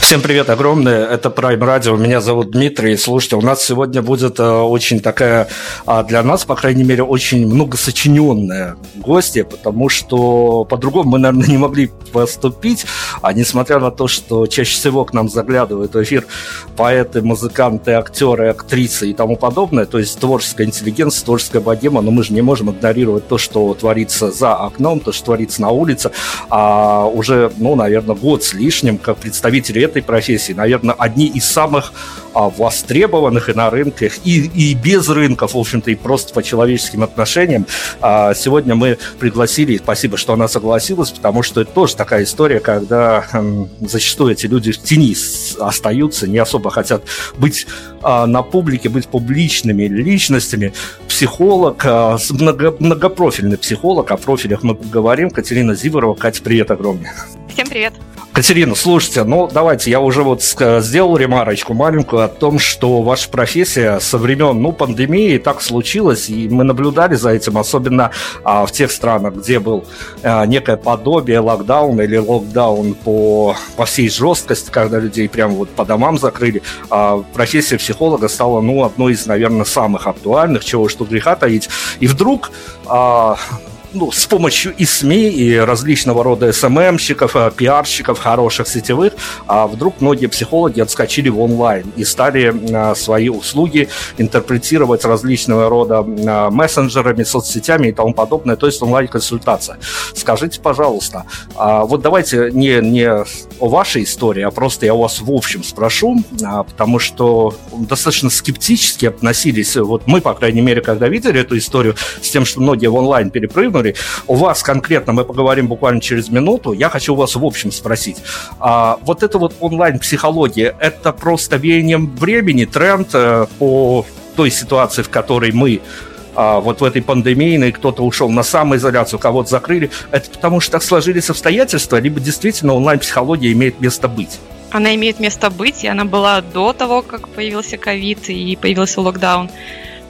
Всем привет огромное, это Prime Radio, меня зовут Дмитрий. Слушайте, у нас сегодня будет э, очень такая, а, для нас, по крайней мере, очень многосочиненная гостья, потому что по-другому мы, наверное, не могли поступить, а несмотря на то, что чаще всего к нам заглядывают в эфир поэты, музыканты, актеры, актрисы и тому подобное, то есть творческая интеллигенция, творческая богема, но мы же не можем игнорировать то, что творится за окном, то, что творится на улице, а уже, ну, наверное, год с лишним, как представители этой профессии, наверное, одни из самых а, востребованных и на рынках, и, и без рынков, в общем-то, и просто по человеческим отношениям. А, сегодня мы пригласили, спасибо, что она согласилась, потому что это тоже такая история, когда м, зачастую эти люди в тени остаются, не особо хотят быть а, на публике, быть публичными личностями. Психолог, а, много, многопрофильный психолог, о профилях мы поговорим. Катерина Зиворова. Катя, привет огромное. Всем привет. Катерина, слушайте, ну давайте, я уже вот сделал ремарочку маленькую о том, что ваша профессия со времен, ну, пандемии так случилось, и мы наблюдали за этим, особенно а, в тех странах, где был а, некое подобие локдауна или локдаун по, по всей жесткости, когда людей прямо вот по домам закрыли, а, профессия психолога стала, ну, одной из, наверное, самых актуальных, чего уж тут греха таить. И вдруг а, ну, с помощью и СМИ, и различного рода СММщиков, э, пиарщиков хороших сетевых, а вдруг многие психологи отскочили в онлайн и стали а, свои услуги интерпретировать различного рода а, мессенджерами, соцсетями и тому подобное, то есть онлайн-консультация. Скажите, пожалуйста, а, вот давайте не, не о вашей истории, а просто я у вас в общем спрошу, а, потому что достаточно скептически относились, вот мы, по крайней мере, когда видели эту историю с тем, что многие в онлайн перепрыгнули, партнере. У вас конкретно, мы поговорим буквально через минуту, я хочу вас в общем спросить. А, вот это вот онлайн-психология, это просто веянием времени, тренд э, по той ситуации, в которой мы а, вот в этой пандемийной кто-то ушел на самоизоляцию, кого-то закрыли. Это потому что так сложились обстоятельства, либо действительно онлайн-психология имеет место быть? Она имеет место быть, и она была до того, как появился ковид и появился локдаун.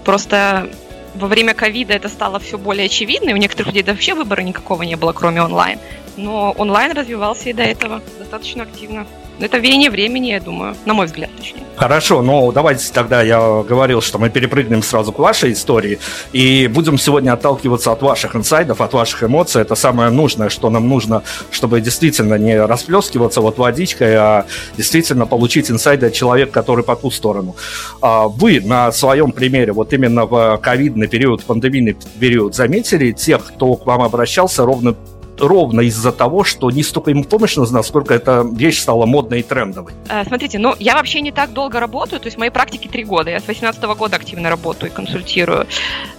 Просто во время ковида это стало все более очевидно, и у некоторых людей вообще выбора никакого не было, кроме онлайн. Но онлайн развивался и до этого достаточно активно. Это веяние времени, я думаю, на мой взгляд, точнее. Хорошо, ну давайте тогда я говорил, что мы перепрыгнем сразу к вашей истории и будем сегодня отталкиваться от ваших инсайдов, от ваших эмоций. Это самое нужное, что нам нужно, чтобы действительно не расплескиваться вот водичкой, а действительно получить инсайды от человека, который по ту сторону. А вы на своем примере, вот именно в ковидный период, пандемийный период, заметили тех, кто к вам обращался ровно ровно из-за того, что не столько ему помощь нужна, сколько эта вещь стала модной и трендовой. А, смотрите, ну, я вообще не так долго работаю, то есть моей практике три года. Я с 18 года активно работаю и консультирую.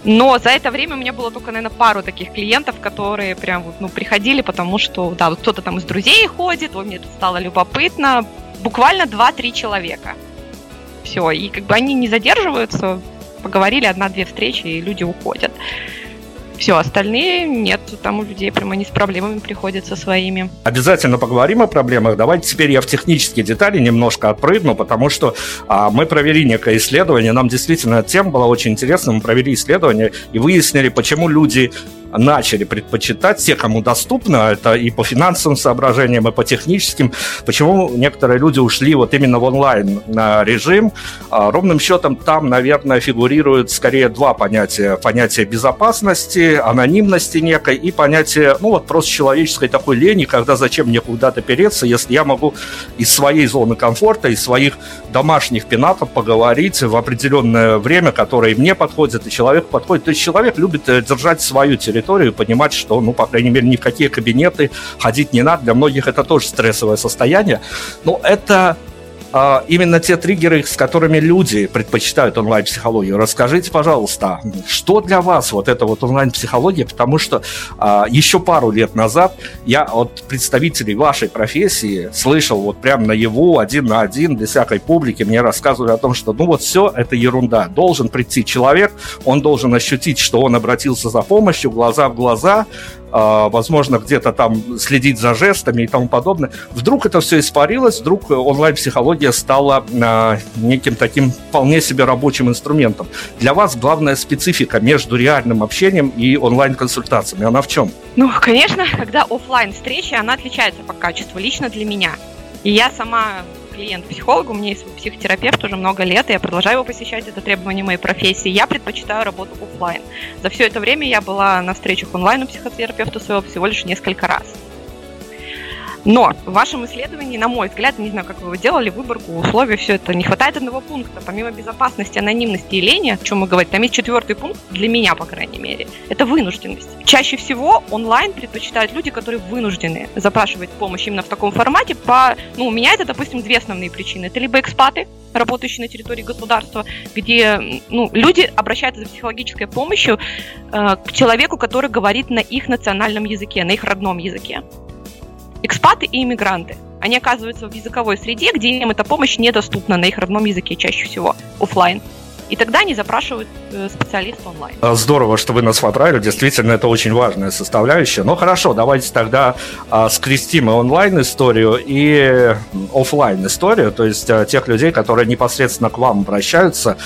Но за это время у меня было только, наверное, пару таких клиентов, которые прям ну, приходили, потому что, да, вот кто-то там из друзей ходит, вот мне тут стало любопытно. Буквально 2-3 человека. Все, и как бы они не задерживаются, поговорили одна-две встречи, и люди уходят. Все, остальные нет, там у людей прямо они с проблемами приходят со своими. Обязательно поговорим о проблемах. Давайте теперь я в технические детали немножко отпрыгну, потому что а, мы провели некое исследование, нам действительно тема была очень интересна, мы провели исследование и выяснили, почему люди начали предпочитать, те, кому доступно, это и по финансовым соображениям, и по техническим, почему некоторые люди ушли вот именно в онлайн режим. А, ровным счетом там, наверное, фигурируют скорее два понятия. Понятие безопасности, анонимности некой и понятие, ну вот просто человеческой такой лени, когда зачем мне куда-то переться, если я могу из своей зоны комфорта, из своих домашних пенатов поговорить в определенное время, которое мне подходит, и человеку подходит. То есть человек любит э, держать свою территорию, понимать, что, ну, по крайней мере, ни в какие кабинеты ходить не надо. Для многих это тоже стрессовое состояние. Но это а, именно те триггеры, с которыми люди предпочитают онлайн-психологию. Расскажите, пожалуйста, что для вас вот эта вот онлайн-психология, потому что а, еще пару лет назад я от представителей вашей профессии слышал вот прям на его один на один без всякой публики мне рассказывали о том, что ну вот все это ерунда. Должен прийти человек, он должен ощутить, что он обратился за помощью, глаза в глаза, возможно, где-то там следить за жестами и тому подобное. Вдруг это все испарилось, вдруг онлайн-психология стала а, неким таким вполне себе рабочим инструментом. Для вас главная специфика между реальным общением и онлайн-консультациями, она в чем? Ну, конечно, когда офлайн встреча, она отличается по качеству, лично для меня. И я сама клиент психолога, у меня есть психотерапевт уже много лет, и я продолжаю его посещать, это требование моей профессии. Я предпочитаю работу офлайн. За все это время я была на встречах онлайн у психотерапевта своего всего лишь несколько раз. Но в вашем исследовании, на мой взгляд, не знаю, как вы его делали, выборку, условия, все это, не хватает одного пункта. Помимо безопасности, анонимности и лени, о чем мы говорим, там есть четвертый пункт, для меня, по крайней мере, это вынужденность. Чаще всего онлайн предпочитают люди, которые вынуждены запрашивать помощь именно в таком формате. По, ну, у меня это, допустим, две основные причины. Это либо экспаты, работающие на территории государства, где ну, люди обращаются за психологической помощью э, к человеку, который говорит на их национальном языке, на их родном языке экспаты и иммигранты. Они оказываются в языковой среде, где им эта помощь недоступна на их родном языке чаще всего, офлайн. И тогда они запрашивают э, специалиста онлайн. А, здорово, что вы нас поправили. Действительно, это очень важная составляющая. Ну хорошо, давайте тогда а, скрестим и онлайн-историю, и офлайн историю, то есть а, тех людей, которые непосредственно к вам обращаются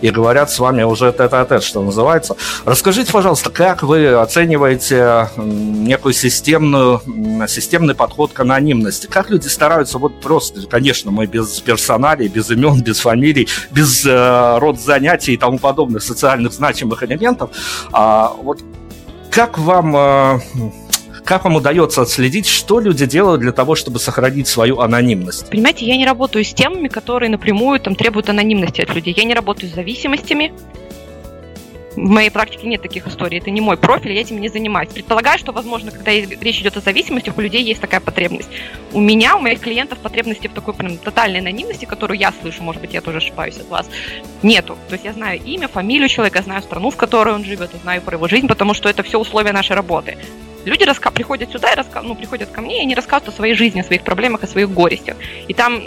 и говорят с вами уже тет-а-тет, что называется. Расскажите, пожалуйста, как вы оцениваете некую системную, системный подход к анонимности? Как люди стараются вот просто, конечно, мы без персоналей, без имен, без фамилий, без э, род занятий и тому подобных социальных значимых элементов. А, вот как вам а, как вам удается отследить, что люди делают для того, чтобы сохранить свою анонимность? Понимаете, я не работаю с темами, которые напрямую там, требуют анонимности от людей. Я не работаю с зависимостями, в моей практике нет таких историй, это не мой профиль, я этим не занимаюсь. Предполагаю, что, возможно, когда речь идет о зависимости, у людей есть такая потребность. У меня, у моих клиентов потребности в такой прям тотальной анонимности, которую я слышу, может быть, я тоже ошибаюсь от вас, нету. То есть я знаю имя, фамилию человека, знаю страну, в которой он живет, знаю про его жизнь, потому что это все условия нашей работы. Люди раска- приходят сюда и раска- ну, приходят ко мне, и они рассказывают о своей жизни, о своих проблемах, о своих горестях. И там,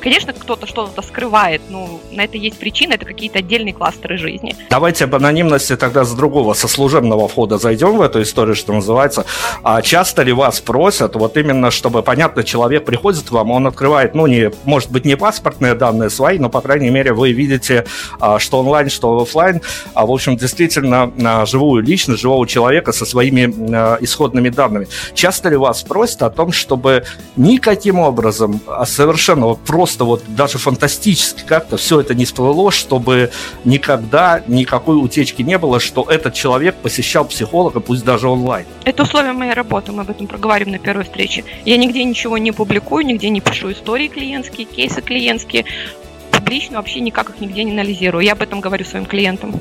конечно, кто-то что-то скрывает, но на это есть причина, это какие-то отдельные кластеры жизни. Давайте об анонимности тогда с другого, со служебного входа зайдем в эту историю, что называется. А часто ли вас просят, вот именно, чтобы, понятно, человек приходит к вам, он открывает, ну, не, может быть, не паспортные данные свои, но, по крайней мере, вы видите, а, что онлайн, что офлайн, а, в общем, действительно, а, живую личность, живого человека со своими исходными данными. Часто ли вас просят о том, чтобы никаким образом, а совершенно вот просто вот даже фантастически как-то все это не всплыло, чтобы никогда никакой утечки не было, что этот человек посещал психолога, пусть даже онлайн? Это условие моей работы, мы об этом проговорим на первой встрече. Я нигде ничего не публикую, нигде не пишу истории клиентские, кейсы клиентские, публично вообще никак их нигде не анализирую. Я об этом говорю своим клиентам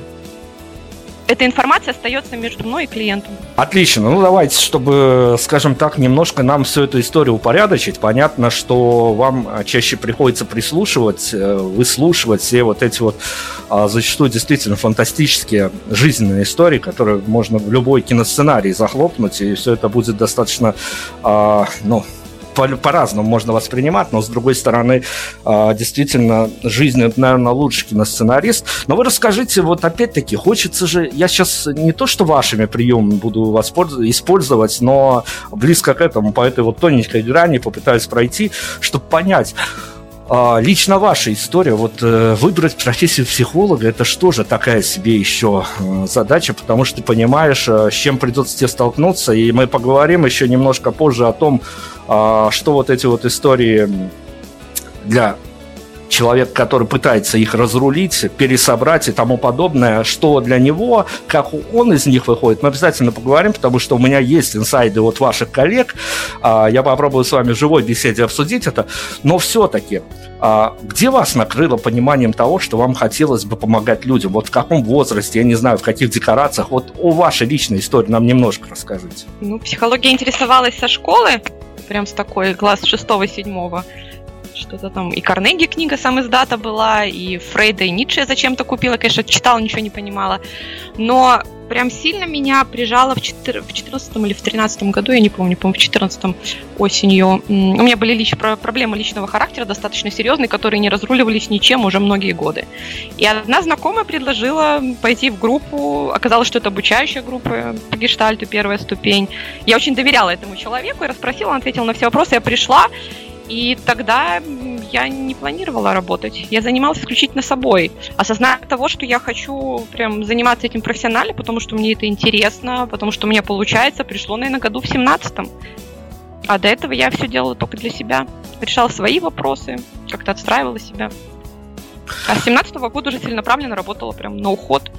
эта информация остается между мной и клиентом. Отлично. Ну, давайте, чтобы, скажем так, немножко нам всю эту историю упорядочить. Понятно, что вам чаще приходится прислушивать, э, выслушивать все вот эти вот а, зачастую действительно фантастические жизненные истории, которые можно в любой киносценарий захлопнуть, и все это будет достаточно, а, по- по-разному можно воспринимать, но с другой стороны, э, действительно, жизнь наверное, лучший киносценарист. Но вы расскажите, вот опять-таки, хочется же, я сейчас не то, что вашими приемами буду воспользоваться, использовать, но близко к этому, по этой вот тоненькой грани попытаюсь пройти, чтобы понять, а, лично ваша история, вот э, выбрать профессию психолога, это что же такая себе еще э, задача, потому что ты понимаешь, э, с чем придется тебе столкнуться, и мы поговорим еще немножко позже о том, а, что вот эти вот истории для человек, который пытается их разрулить, пересобрать и тому подобное, что для него, как он из них выходит, мы обязательно поговорим, потому что у меня есть инсайды от ваших коллег, а, я попробую с вами в живой беседе обсудить это, но все-таки, а, где вас накрыло пониманием того, что вам хотелось бы помогать людям? Вот в каком возрасте, я не знаю, в каких декорациях? Вот о вашей личной истории нам немножко расскажите. Ну, психология интересовалась со школы, прям с такой, класс шестого-седьмого что-то там. И Карнеги книга сам издата была, и Фрейда, и Ницше я зачем-то купила. Конечно, читала, ничего не понимала. Но прям сильно меня прижало в 2014 или в 2013 году, я не помню, по-моему, в 2014 осенью. У меня были лич, проблемы личного характера достаточно серьезные, которые не разруливались ничем уже многие годы. И одна знакомая предложила пойти в группу, оказалось, что это обучающая группа по гештальту, первая ступень. Я очень доверяла этому человеку и расспросила, он ответил на все вопросы, я пришла, и тогда я не планировала работать. Я занималась исключительно собой. Осознание того, что я хочу прям заниматься этим профессионально, потому что мне это интересно, потому что у меня получается, пришло, наверное, году в 17-м. А до этого я все делала только для себя. Решала свои вопросы, как-то отстраивала себя. А с 17 -го года уже целенаправленно работала прям на уход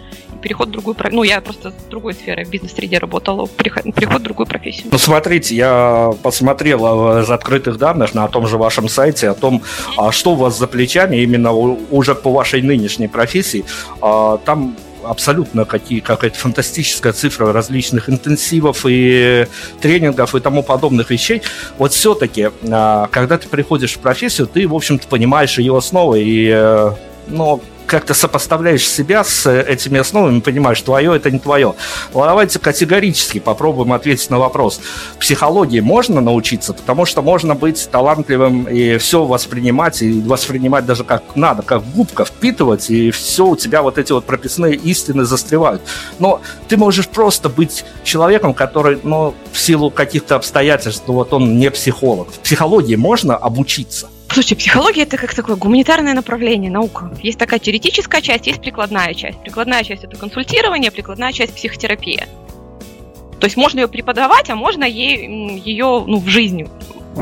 переход в другую Ну, я просто с другой сферы в бизнес-среде работала, переход, в другую профессию. Ну, смотрите, я посмотрел из открытых данных на том же вашем сайте о том, а что у вас за плечами именно уже по вашей нынешней профессии. А, там абсолютно какие, какая-то фантастическая цифра различных интенсивов и тренингов и тому подобных вещей. Вот все-таки, а, когда ты приходишь в профессию, ты, в общем-то, понимаешь ее основы и э, ну, как-то сопоставляешь себя с этими основами, понимаешь, твое это не твое. Давайте категорически попробуем ответить на вопрос. Психологии можно научиться, потому что можно быть талантливым и все воспринимать, и воспринимать даже как надо, как губка впитывать, и все у тебя вот эти вот прописные истины застревают. Но ты можешь просто быть человеком, который, ну, в силу каких-то обстоятельств, вот он не психолог. В психологии можно обучиться. Слушайте, психология это как такое гуманитарное направление, наука. Есть такая теоретическая часть, есть прикладная часть. Прикладная часть это консультирование, прикладная часть психотерапия. То есть можно ее преподавать, а можно ей, ее ну, в жизнь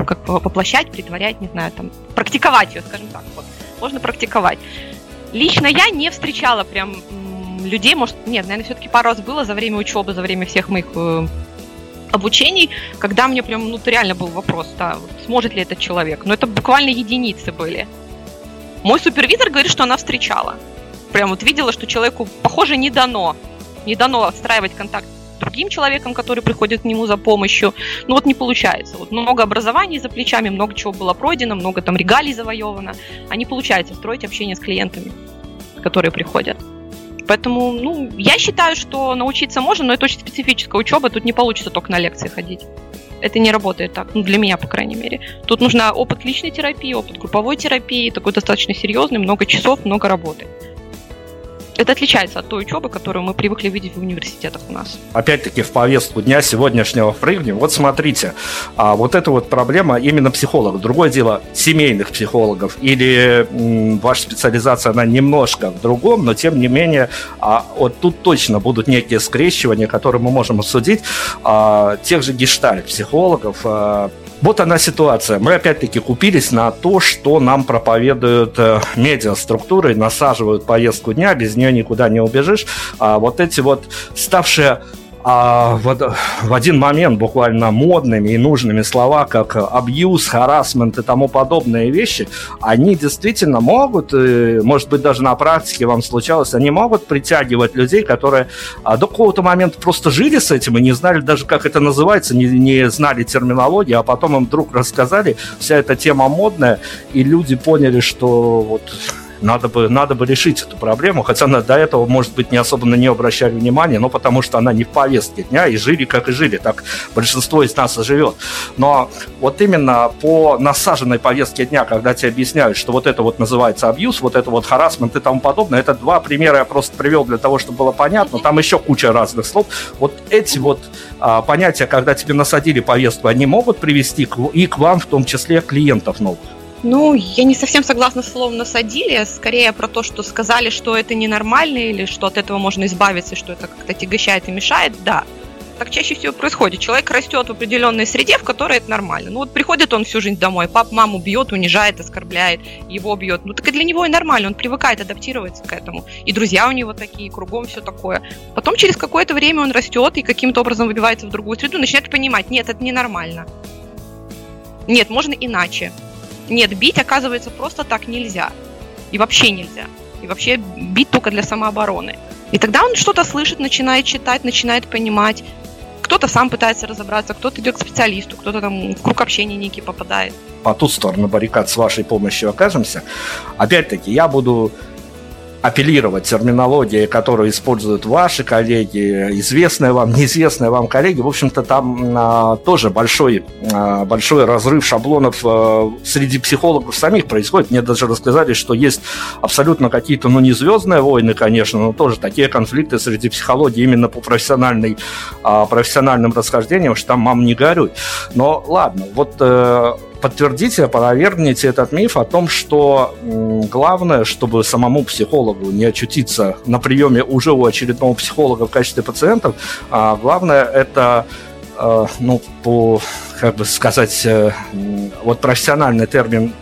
как воплощать, притворять, не знаю, там, практиковать ее, скажем так. Вот. Можно практиковать. Лично я не встречала прям людей, может, нет, наверное, все-таки пару раз было за время учебы, за время всех моих э, обучений, когда мне прям, ну, реально был вопрос, да, сможет ли этот человек. Но это буквально единицы были. Мой супервизор говорит, что она встречала. Прям вот видела, что человеку, похоже, не дано. Не дано отстраивать контакт с другим человеком, который приходит к нему за помощью. Ну вот не получается. Вот много образований за плечами, много чего было пройдено, много там регалий завоевано. А не получается строить общение с клиентами, которые приходят. Поэтому, ну, я считаю, что научиться можно, но это очень специфическая учеба, тут не получится только на лекции ходить. Это не работает так, ну, для меня, по крайней мере. Тут нужен опыт личной терапии, опыт групповой терапии, такой достаточно серьезный, много часов, много работы это отличается от той учебы, которую мы привыкли видеть в университетах у нас. Опять-таки в повестку дня сегодняшнего впрыгнем. Вот смотрите, а вот эта вот проблема именно психологов. Другое дело семейных психологов или м, ваша специализация, она немножко в другом, но тем не менее, а, вот тут точно будут некие скрещивания, которые мы можем обсудить. А, тех же гештальт-психологов, а, вот она ситуация. Мы опять-таки купились на то, что нам проповедуют э, медиаструктуры, насаживают повестку дня, без нее никуда не убежишь. А вот эти вот ставшие а в, в один момент буквально модными и нужными слова, как абьюз, харасмент и тому подобные вещи, они действительно могут, может быть, даже на практике вам случалось, они могут притягивать людей, которые а, до какого-то момента просто жили с этим и не знали даже, как это называется, не, не знали терминологии, а потом им вдруг рассказали, вся эта тема модная, и люди поняли, что вот надо бы, надо бы решить эту проблему, хотя на, до этого, может быть, не особо на нее обращали внимание, но потому что она не в повестке дня, и жили, как и жили, так большинство из нас и живет. Но вот именно по насаженной повестке дня, когда тебе объясняют, что вот это вот называется абьюз, вот это вот харасмент и тому подобное, это два примера я просто привел для того, чтобы было понятно, там еще куча разных слов. Вот эти вот а, понятия, когда тебе насадили повестку, они могут привести к, и к вам, в том числе, клиентов новых. Ну, я не совсем согласна с словом «насадили», скорее про то, что сказали, что это ненормально или что от этого можно избавиться, что это как-то тягощает и мешает, да. Так чаще всего происходит. Человек растет в определенной среде, в которой это нормально. Ну вот приходит он всю жизнь домой, пап маму бьет, унижает, оскорбляет, его бьет. Ну так и для него и нормально, он привыкает адаптироваться к этому. И друзья у него такие, кругом все такое. Потом через какое-то время он растет и каким-то образом выбивается в другую среду, начинает понимать, нет, это ненормально. Нет, можно иначе. Нет, бить, оказывается, просто так нельзя. И вообще нельзя. И вообще бить только для самообороны. И тогда он что-то слышит, начинает читать, начинает понимать. кто-то сам пытается разобраться, кто-то идет к специалисту, кто-то там в круг общения некий попадает. По ту сторону баррикад с вашей помощью окажемся. Опять-таки, я буду апеллировать терминологии, которую используют ваши коллеги, известные вам, неизвестные вам коллеги. В общем-то, там а, тоже большой, а, большой разрыв шаблонов а, среди психологов самих происходит. Мне даже рассказали, что есть абсолютно какие-то, ну, не звездные войны, конечно, но тоже такие конфликты среди психологии именно по профессиональной, а, профессиональным расхождениям, что там мам не горюй. Но ладно, вот э, подтвердите, опровергните этот миф о том, что главное, чтобы самому психологу не очутиться на приеме уже у очередного психолога в качестве пациентов, а главное это э, ну, по, как бы сказать, э, вот профессиональный термин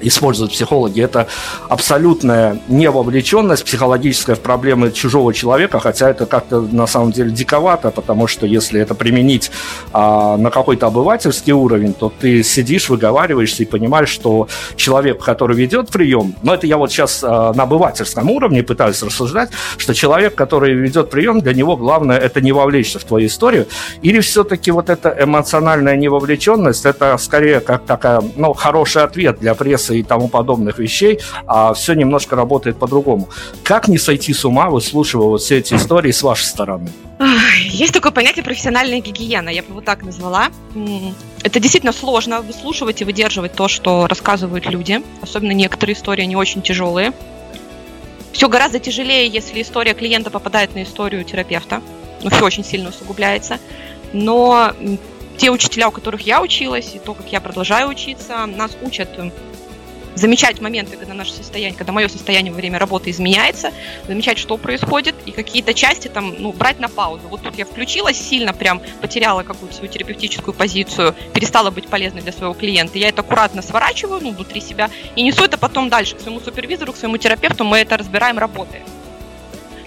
используют психологи, это абсолютная невовлеченность психологическая в проблемы чужого человека, хотя это как-то на самом деле диковато, потому что если это применить а, на какой-то обывательский уровень, то ты сидишь, выговариваешься и понимаешь, что человек, который ведет прием, но это я вот сейчас а, на обывательском уровне пытаюсь рассуждать, что человек, который ведет прием, для него главное это не вовлечься в твою историю, или все-таки вот эта эмоциональная невовлеченность, это скорее как такая, ну, хороший ответ для прессы и тому подобных вещей, а все немножко работает по-другому. Как не сойти с ума, выслушивая вот все эти истории с вашей стороны? Есть такое понятие профессиональная гигиена, я бы вот так назвала. Это действительно сложно выслушивать и выдерживать то, что рассказывают люди. Особенно некоторые истории, они очень тяжелые. Все гораздо тяжелее, если история клиента попадает на историю терапевта. Ну, все очень сильно усугубляется. Но те учителя, у которых я училась, и то, как я продолжаю учиться, нас учат замечать моменты, когда наше состояние, когда мое состояние во время работы изменяется, замечать, что происходит, и какие-то части там, ну, брать на паузу. Вот тут я включилась сильно, прям потеряла какую-то свою терапевтическую позицию, перестала быть полезной для своего клиента. Я это аккуратно сворачиваю, ну, внутри себя, и несу это потом дальше к своему супервизору, к своему терапевту, мы это разбираем, работаем.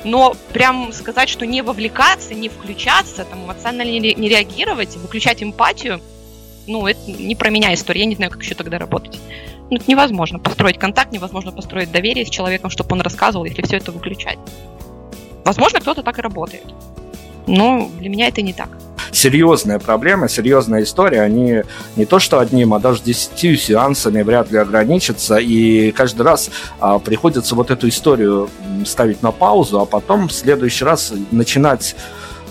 Но прям сказать, что не вовлекаться, не включаться, там, эмоционально не реагировать, выключать эмпатию, ну, это не про меня история, я не знаю, как еще тогда работать. Ну, это невозможно построить контакт, невозможно построить доверие с человеком, чтобы он рассказывал, если все это выключать. Возможно, кто-то так и работает. Но для меня это не так. Серьезная проблема, серьезная история. Они не то что одним, а даже десятью сеансами вряд ли ограничатся. И каждый раз а, приходится вот эту историю ставить на паузу, а потом в следующий раз начинать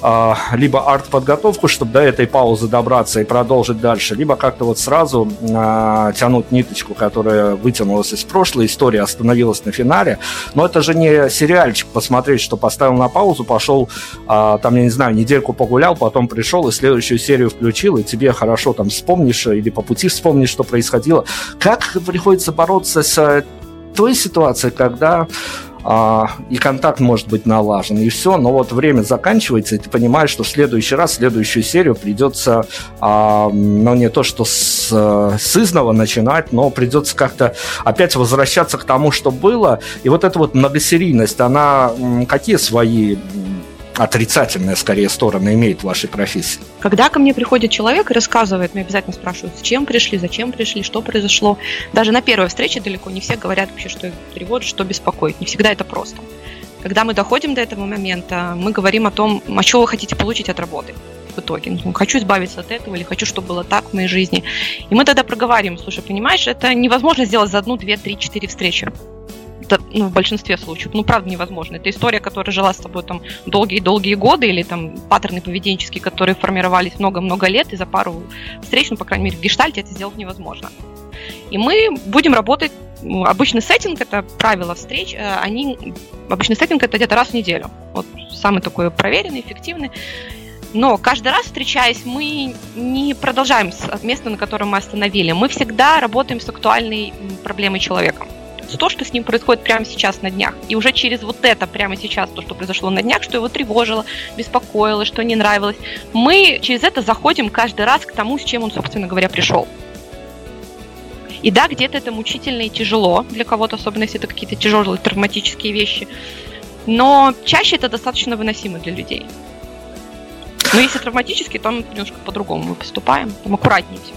а, либо арт-подготовку, чтобы до этой паузы добраться и продолжить дальше, либо как-то вот сразу а, тянуть ниточку, которая вытянулась из прошлой истории, остановилась на финале. Но это же не сериальчик посмотреть, что поставил на паузу, пошел, а, там, я не знаю, недельку погулял, потом пришел и следующую серию включил, и тебе хорошо там вспомнишь или по пути вспомнишь, что происходило. Как приходится бороться с той ситуацией, когда а, и контакт может быть налажен, и все, но вот время заканчивается, и ты понимаешь, что в следующий раз, в следующую серию придется, а, ну, не то, что с, с изного начинать, но придется как-то опять возвращаться к тому, что было, и вот эта вот многосерийность, она какие свои отрицательная, скорее, сторона имеет в вашей профессии? Когда ко мне приходит человек и рассказывает, мне обязательно спрашивают, с чем пришли, зачем пришли, что произошло. Даже на первой встрече далеко не все говорят вообще, что их тревожит, что беспокоит. Не всегда это просто. Когда мы доходим до этого момента, мы говорим о том, а что вы хотите получить от работы в итоге. Ну, хочу избавиться от этого или хочу, чтобы было так в моей жизни. И мы тогда проговариваем, слушай, понимаешь, это невозможно сделать за одну, две, три, четыре встречи ну, в большинстве случаев, ну, правда, невозможно. Это история, которая жила с тобой там долгие-долгие годы, или там паттерны поведенческие, которые формировались много-много лет, и за пару встреч, ну, по крайней мере, в гештальте это сделать невозможно. И мы будем работать, обычный сеттинг, это правила встреч, э, они, обычный сеттинг это где-то раз в неделю. Вот самый такой проверенный, эффективный. Но каждый раз встречаясь, мы не продолжаем с места, на котором мы остановили. Мы всегда работаем с актуальной проблемой человека то, что с ним происходит прямо сейчас на днях. И уже через вот это прямо сейчас, то, что произошло на днях, что его тревожило, беспокоило, что не нравилось, мы через это заходим каждый раз к тому, с чем он, собственно говоря, пришел. И да, где-то это мучительно и тяжело для кого-то, особенно если это какие-то тяжелые травматические вещи. Но чаще это достаточно выносимо для людей. Но если травматически, то немножко по-другому мы поступаем, там аккуратнее все.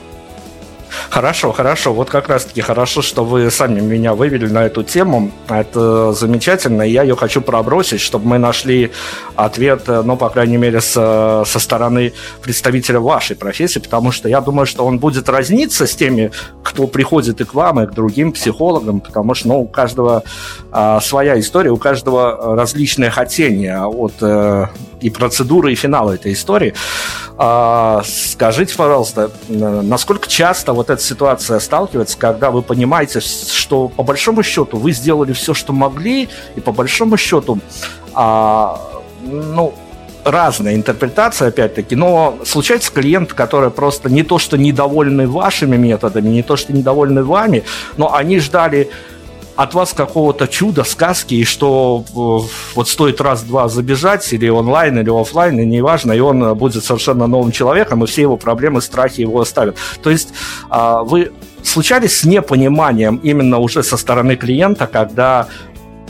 Хорошо, хорошо. Вот как раз-таки хорошо, что вы сами меня вывели на эту тему. Это замечательно. Я ее хочу пробросить, чтобы мы нашли ответ, ну, по крайней мере, с, со стороны представителя вашей профессии, потому что я думаю, что он будет разниться с теми, кто приходит и к вам, и к другим психологам, потому что, ну, у каждого а, своя история, у каждого различное хотение от э, и процедуры, и финала этой истории. А, скажите, пожалуйста, насколько часто вот эта ситуация сталкивается, когда вы понимаете, что по большому счету вы сделали все, что могли, и по большому счету, а, ну, разная интерпретация, опять-таки, но случается клиент, который просто не то, что недовольны вашими методами, не то, что недовольны вами, но они ждали от вас какого-то чуда, сказки, и что э, вот стоит раз-два забежать, или онлайн, или офлайн, и неважно, и он будет совершенно новым человеком, и все его проблемы, страхи его оставят. То есть а, вы случались с непониманием именно уже со стороны клиента, когда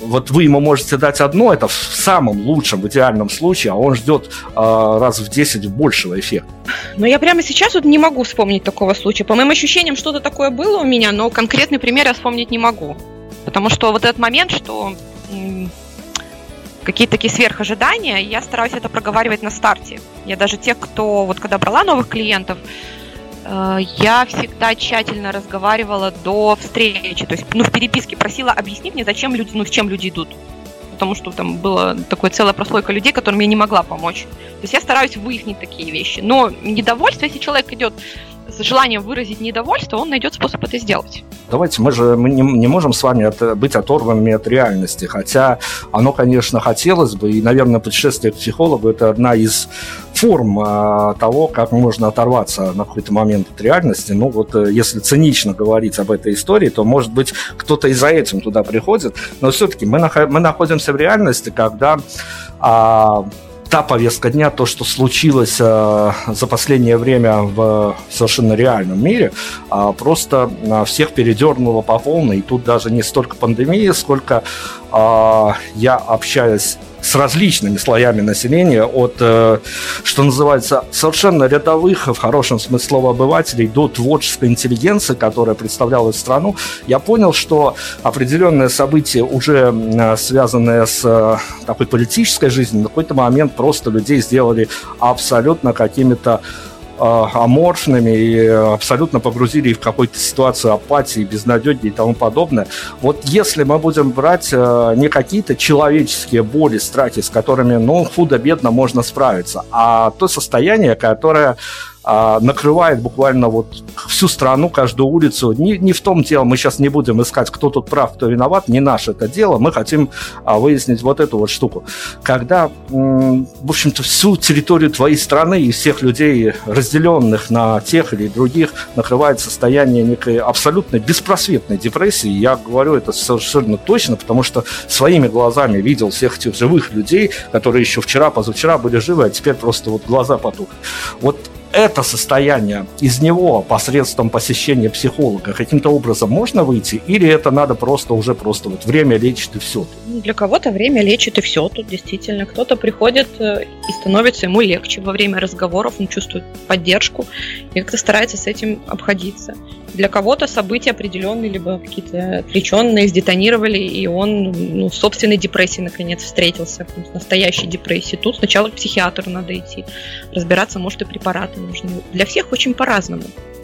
вот вы ему можете дать одно, это в самом лучшем, в идеальном случае, а он ждет э, раз в 10 большего эффекта. Но я прямо сейчас вот не могу вспомнить такого случая. По моим ощущениям, что-то такое было у меня, но конкретный пример я вспомнить не могу. Потому что вот этот момент, что какие-то такие сверхожидания, я стараюсь это проговаривать на старте. Я даже тех, кто вот когда брала новых клиентов, э, я всегда тщательно разговаривала до встречи, то есть, ну, в переписке просила объяснить мне, зачем люди, ну, с чем люди идут. Потому что там была такая целая прослойка людей, которым я не могла помочь. То есть я стараюсь выяснить такие вещи. Но недовольство, если человек идет с желанием выразить недовольство, он найдет способ это сделать. Давайте, мы же мы не, не можем с вами от, быть оторванными от реальности, хотя оно, конечно, хотелось бы, и, наверное, путешествие к психологу – это одна из форм а, того, как можно оторваться на какой-то момент от реальности. Ну вот, э, если цинично говорить об этой истории, то, может быть, кто-то и за этим туда приходит, но все-таки мы, мы находимся в реальности, когда а, та повестка дня, то, что случилось э, за последнее время в совершенно реальном мире, э, просто э, всех передернуло по полной. И тут даже не столько пандемия, сколько э, я общаюсь с различными слоями населения, от, э, что называется, совершенно рядовых, в хорошем смысле слова, обывателей, до творческой интеллигенции, которая представляла страну, я понял, что определенные события, уже связанные с э, такой политической жизнью, на какой-то момент просто людей сделали абсолютно какими-то аморфными и абсолютно погрузили их в какую-то ситуацию апатии, безнадеги и тому подобное. Вот если мы будем брать э, не какие-то человеческие боли, страхи, с которыми, ну, худо-бедно можно справиться, а то состояние, которое а, накрывает буквально вот всю страну, каждую улицу. Не, не в том дело, мы сейчас не будем искать, кто тут прав, кто виноват, не наше это дело, мы хотим а, выяснить вот эту вот штуку. Когда, в общем-то, всю территорию твоей страны и всех людей, разделенных на тех или других, накрывает состояние некой абсолютно беспросветной депрессии, я говорю это совершенно точно, потому что своими глазами видел всех этих живых людей, которые еще вчера, позавчера были живы, а теперь просто вот глаза потухли. Вот это состояние, из него посредством посещения психолога каким-то образом можно выйти, или это надо просто уже просто вот время лечит и все? Ну, для кого-то время лечит и все, тут действительно. Кто-то приходит э, и становится ему легче во время разговоров, он чувствует поддержку и как-то старается с этим обходиться. Для кого-то события определенные, либо какие-то отвлеченные, сдетонировали, и он ну, в собственной депрессии наконец встретился, в настоящей депрессии. Тут сначала к психиатру надо идти, разбираться, может, и препараты нужны. Для всех очень по-разному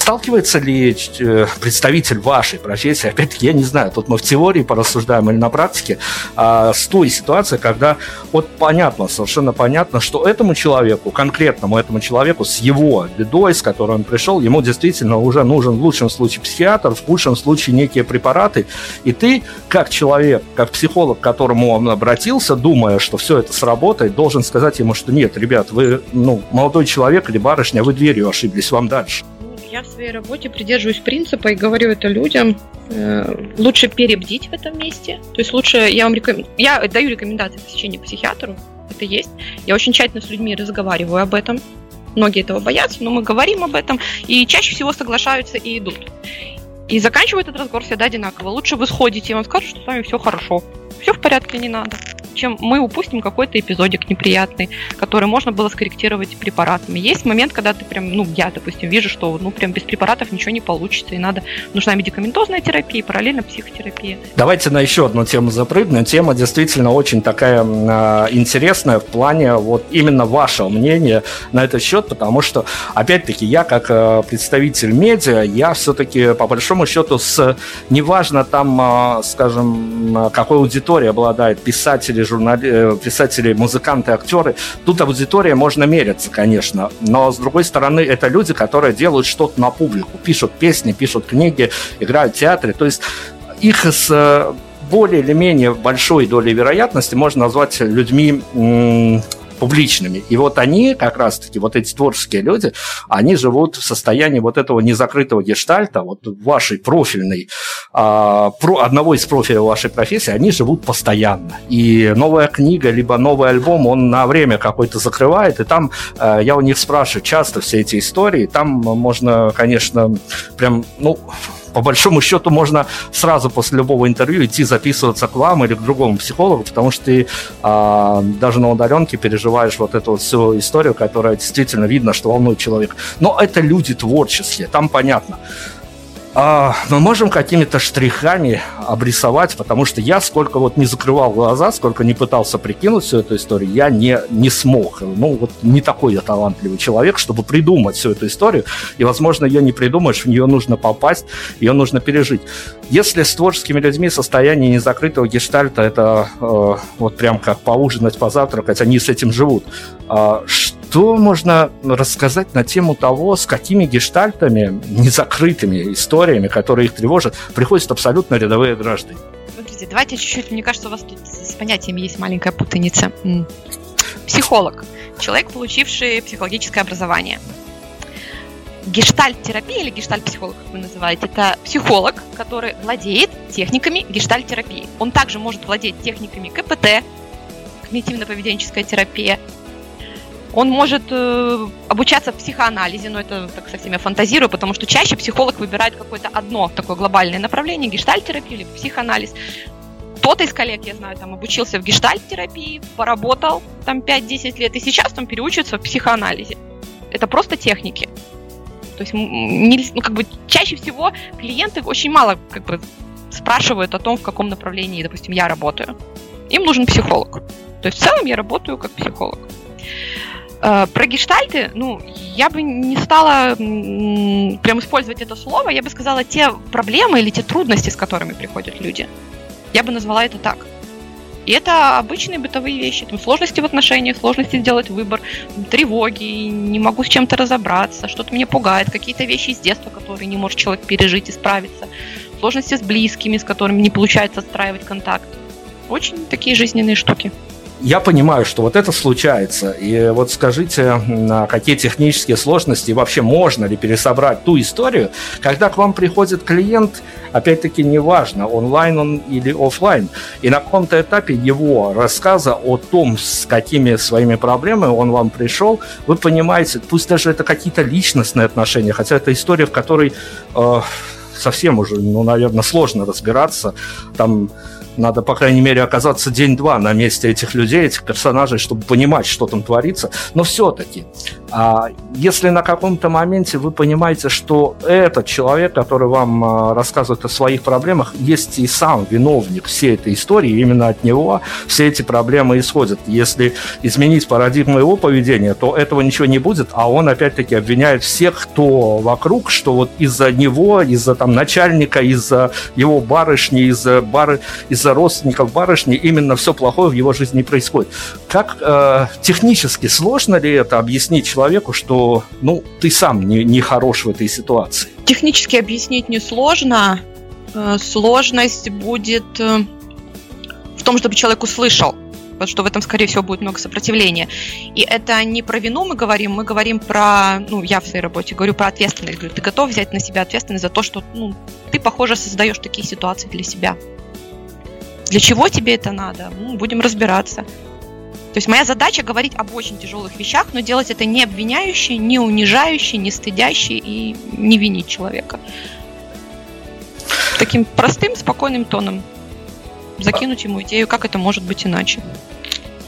сталкивается ли э, представитель вашей профессии, опять-таки, я не знаю, тут мы в теории порассуждаем или на практике, а, с той ситуацией, когда вот понятно, совершенно понятно, что этому человеку, конкретному этому человеку, с его бедой, с которой он пришел, ему действительно уже нужен в лучшем случае психиатр, в худшем случае некие препараты, и ты, как человек, как психолог, к которому он обратился, думая, что все это сработает, должен сказать ему, что нет, ребят, вы, ну, молодой человек или барышня, вы дверью ошиблись, вам дальше. Я в своей работе придерживаюсь принципа и говорю это людям. Э, лучше перебдить в этом месте. То есть лучше я вам реком... я даю рекомендации посещения психиатру. Это есть. Я очень тщательно с людьми разговариваю об этом. Многие этого боятся, но мы говорим об этом, и чаще всего соглашаются и идут. И заканчиваю этот разговор всегда одинаково. Лучше вы сходите, и вам скажут, что с вами все хорошо. Все в порядке, не надо чем мы упустим какой-то эпизодик неприятный, который можно было скорректировать препаратами. Есть момент, когда ты прям, ну, я, допустим, вижу, что ну прям без препаратов ничего не получится, и надо, нужна медикаментозная терапия, параллельно психотерапия. Давайте на еще одну тему запрыгнем. Тема действительно очень такая э, интересная в плане вот именно вашего мнения на этот счет, потому что, опять-таки, я как э, представитель медиа, я все-таки по большому счету с, неважно там, э, скажем, какой аудиторией обладает писатели, журнали... Э, писатели, музыканты, актеры, тут аудитория можно мериться, конечно, но с другой стороны, это люди, которые делают что-то на публику, пишут песни, пишут книги, играют в театре, то есть их с э, более или менее большой долей вероятности можно назвать людьми публичными. И вот они, как раз-таки, вот эти творческие люди, они живут в состоянии вот этого незакрытого гештальта, вот вашей профильной, а, про, одного из профилей вашей профессии, они живут постоянно. И новая книга, либо новый альбом, он на время какой-то закрывает, и там а, я у них спрашиваю часто все эти истории, там можно, конечно, прям, ну, по большому счету можно сразу после любого интервью идти записываться к вам или к другому психологу, потому что ты а, даже на удаленке переживаешь вот эту вот всю историю, которая действительно видно, что волнует человека. Но это люди творческие, там понятно мы можем какими-то штрихами обрисовать, потому что я сколько вот не закрывал глаза, сколько не пытался прикинуть всю эту историю, я не, не смог. Ну, вот не такой я талантливый человек, чтобы придумать всю эту историю. И, возможно, ее не придумаешь, в нее нужно попасть, ее нужно пережить. Если с творческими людьми состояние незакрытого гештальта, это э, вот прям как поужинать, позавтракать, они с этим живут. Э, что можно рассказать на тему того, с какими гештальтами, незакрытыми историями, которые их тревожат, приходят абсолютно рядовые граждане? Смотрите, давайте чуть-чуть, мне кажется, у вас тут с понятиями есть маленькая путаница. Психолог. Человек, получивший психологическое образование. Гештальт-терапия или гештальт-психолог, как вы называете, это психолог, который владеет техниками гештальт-терапии. Он также может владеть техниками КПТ, когнитивно-поведенческая терапия, он может э, обучаться в психоанализе, но это так совсем я фантазирую, потому что чаще психолог выбирает какое-то одно такое глобальное направление, гештальт-терапию или психоанализ. Кто-то из коллег, я знаю, там обучился в гештальт-терапии, поработал там 5-10 лет, и сейчас там переучивается в психоанализе. Это просто техники. То есть, ну, как бы, чаще всего клиенты очень мало как бы, спрашивают о том, в каком направлении, допустим, я работаю. Им нужен психолог. То есть в целом я работаю как психолог. Э, про гештальты, ну, я бы не стала прям использовать это слово, я бы сказала те проблемы или те трудности, с которыми приходят люди. Я бы назвала это так. И это обычные бытовые вещи, там сложности в отношениях, сложности сделать выбор, тревоги, не могу с чем-то разобраться, что-то меня пугает, какие-то вещи из детства, которые не может человек пережить и справиться, сложности с близкими, с которыми не получается отстраивать контакт. Очень такие жизненные штуки я понимаю, что вот это случается. И вот скажите, какие технические сложности вообще можно ли пересобрать ту историю, когда к вам приходит клиент, опять-таки неважно, онлайн он или офлайн, и на каком-то этапе его рассказа о том, с какими своими проблемами он вам пришел, вы понимаете, пусть даже это какие-то личностные отношения, хотя это история, в которой э, совсем уже, ну, наверное, сложно разбираться, там надо, по крайней мере, оказаться день-два на месте этих людей, этих персонажей, чтобы понимать, что там творится. Но все-таки, если на каком-то моменте вы понимаете, что этот человек, который вам а, рассказывает о своих проблемах, есть и сам виновник всей этой истории, именно от него все эти проблемы исходят. Если изменить парадигму его поведения, то этого ничего не будет, а он опять-таки обвиняет всех, кто вокруг, что вот из-за него, из-за там начальника, из-за его барышни, из-за бары, из-за родственников барышни именно все плохое в его жизни происходит. Как э, технически сложно ли это объяснить человеку, что ну ты сам не, не хорош в этой ситуации? Технически объяснить несложно. Э, сложность будет э, в том, чтобы человек услышал потому что в этом, скорее всего, будет много сопротивления. И это не про вину мы говорим, мы говорим про, ну, я в своей работе говорю про ответственность. Говорю, ты готов взять на себя ответственность за то, что ну, ты, похоже, создаешь такие ситуации для себя. Для чего тебе это надо? Ну, будем разбираться. То есть моя задача говорить об очень тяжелых вещах, но делать это не обвиняюще, не унижающе, не стыдяще и не винить человека. Таким простым, спокойным тоном. закинуть ему идею, как это может быть иначе.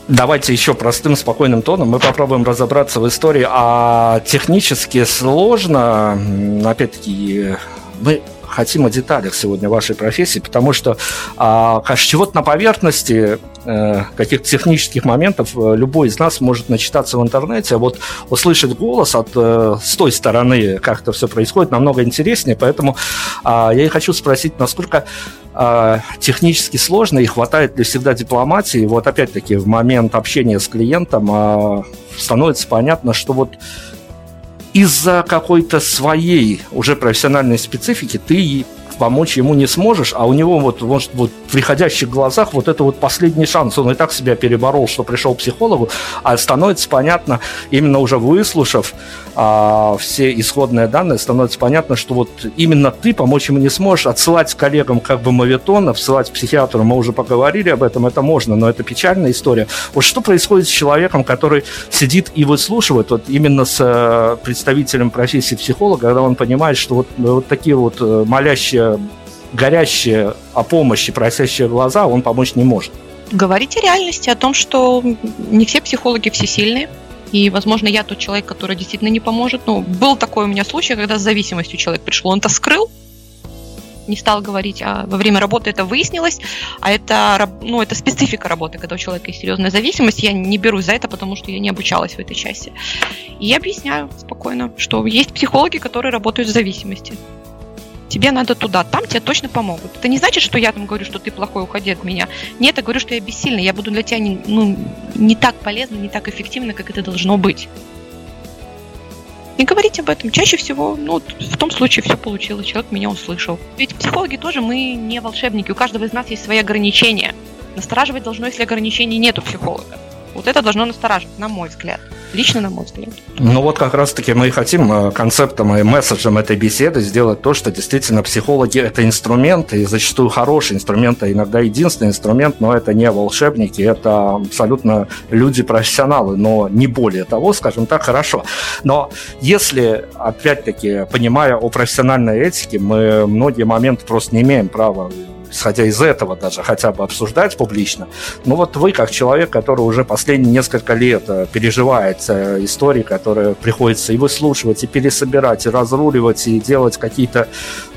Давайте еще простым, спокойным тоном мы попробуем разобраться в истории. А технически сложно, опять-таки, мы хотим о деталях сегодня вашей профессии, потому что а, чего-то на поверхности каких-то технических моментов э, любой из нас может начитаться в интернете, а вот услышать голос от э, с той стороны, как это все происходит, намного интереснее, поэтому а, я и хочу спросить, насколько а, технически сложно и хватает ли всегда дипломатии. Вот опять-таки в момент общения с клиентом а, становится понятно, что вот из-за какой-то своей уже профессиональной специфики ты помочь ему не сможешь, а у него вот, может, вот в приходящих глазах вот это вот последний шанс. Он и так себя переборол, что пришел к психологу, а становится понятно, именно уже выслушав а, все исходные данные, становится понятно, что вот именно ты помочь ему не сможешь. Отсылать коллегам как бы мавитон, отсылать психиатру, мы уже поговорили об этом, это можно, но это печальная история. Вот что происходит с человеком, который сидит и выслушивает, вот именно с э, представителем профессии психолога, когда он понимает, что вот, вот такие вот горящие о помощи, просящие глаза, он помочь не может. Говорите о реальности, о том, что не все психологи всесильные. И, возможно, я тот человек, который действительно не поможет. Ну, был такой у меня случай, когда с зависимостью человек пришел. Он это скрыл, не стал говорить, а во время работы это выяснилось, а это, ну, это специфика работы, когда у человека есть серьезная зависимость, я не берусь за это, потому что я не обучалась в этой части. И я объясняю спокойно, что есть психологи, которые работают в зависимости тебе надо туда, там тебе точно помогут. Это не значит, что я там говорю, что ты плохой, уходи от меня. Нет, я говорю, что я бессильна, я буду для тебя не, ну, не так полезна, не так эффективна, как это должно быть. Не говорить об этом. Чаще всего, ну, в том случае все получилось, человек меня услышал. Ведь психологи тоже, мы не волшебники, у каждого из нас есть свои ограничения. Настораживать должно, если ограничений нет у психолога. Вот это должно настораживать, на мой взгляд. Лично на мой взгляд. Ну вот как раз-таки мы и хотим э, концептом и месседжем этой беседы сделать то, что действительно психологи – это инструмент, и зачастую хороший инструмент, а иногда единственный инструмент, но это не волшебники, это абсолютно люди-профессионалы, но не более того, скажем так, хорошо. Но если, опять-таки, понимая о профессиональной этике, мы многие моменты просто не имеем права исходя из этого даже хотя бы обсуждать публично. Но вот вы, как человек, который уже последние несколько лет э, переживает э, истории, которые приходится и выслушивать, и пересобирать, и разруливать, и делать какие-то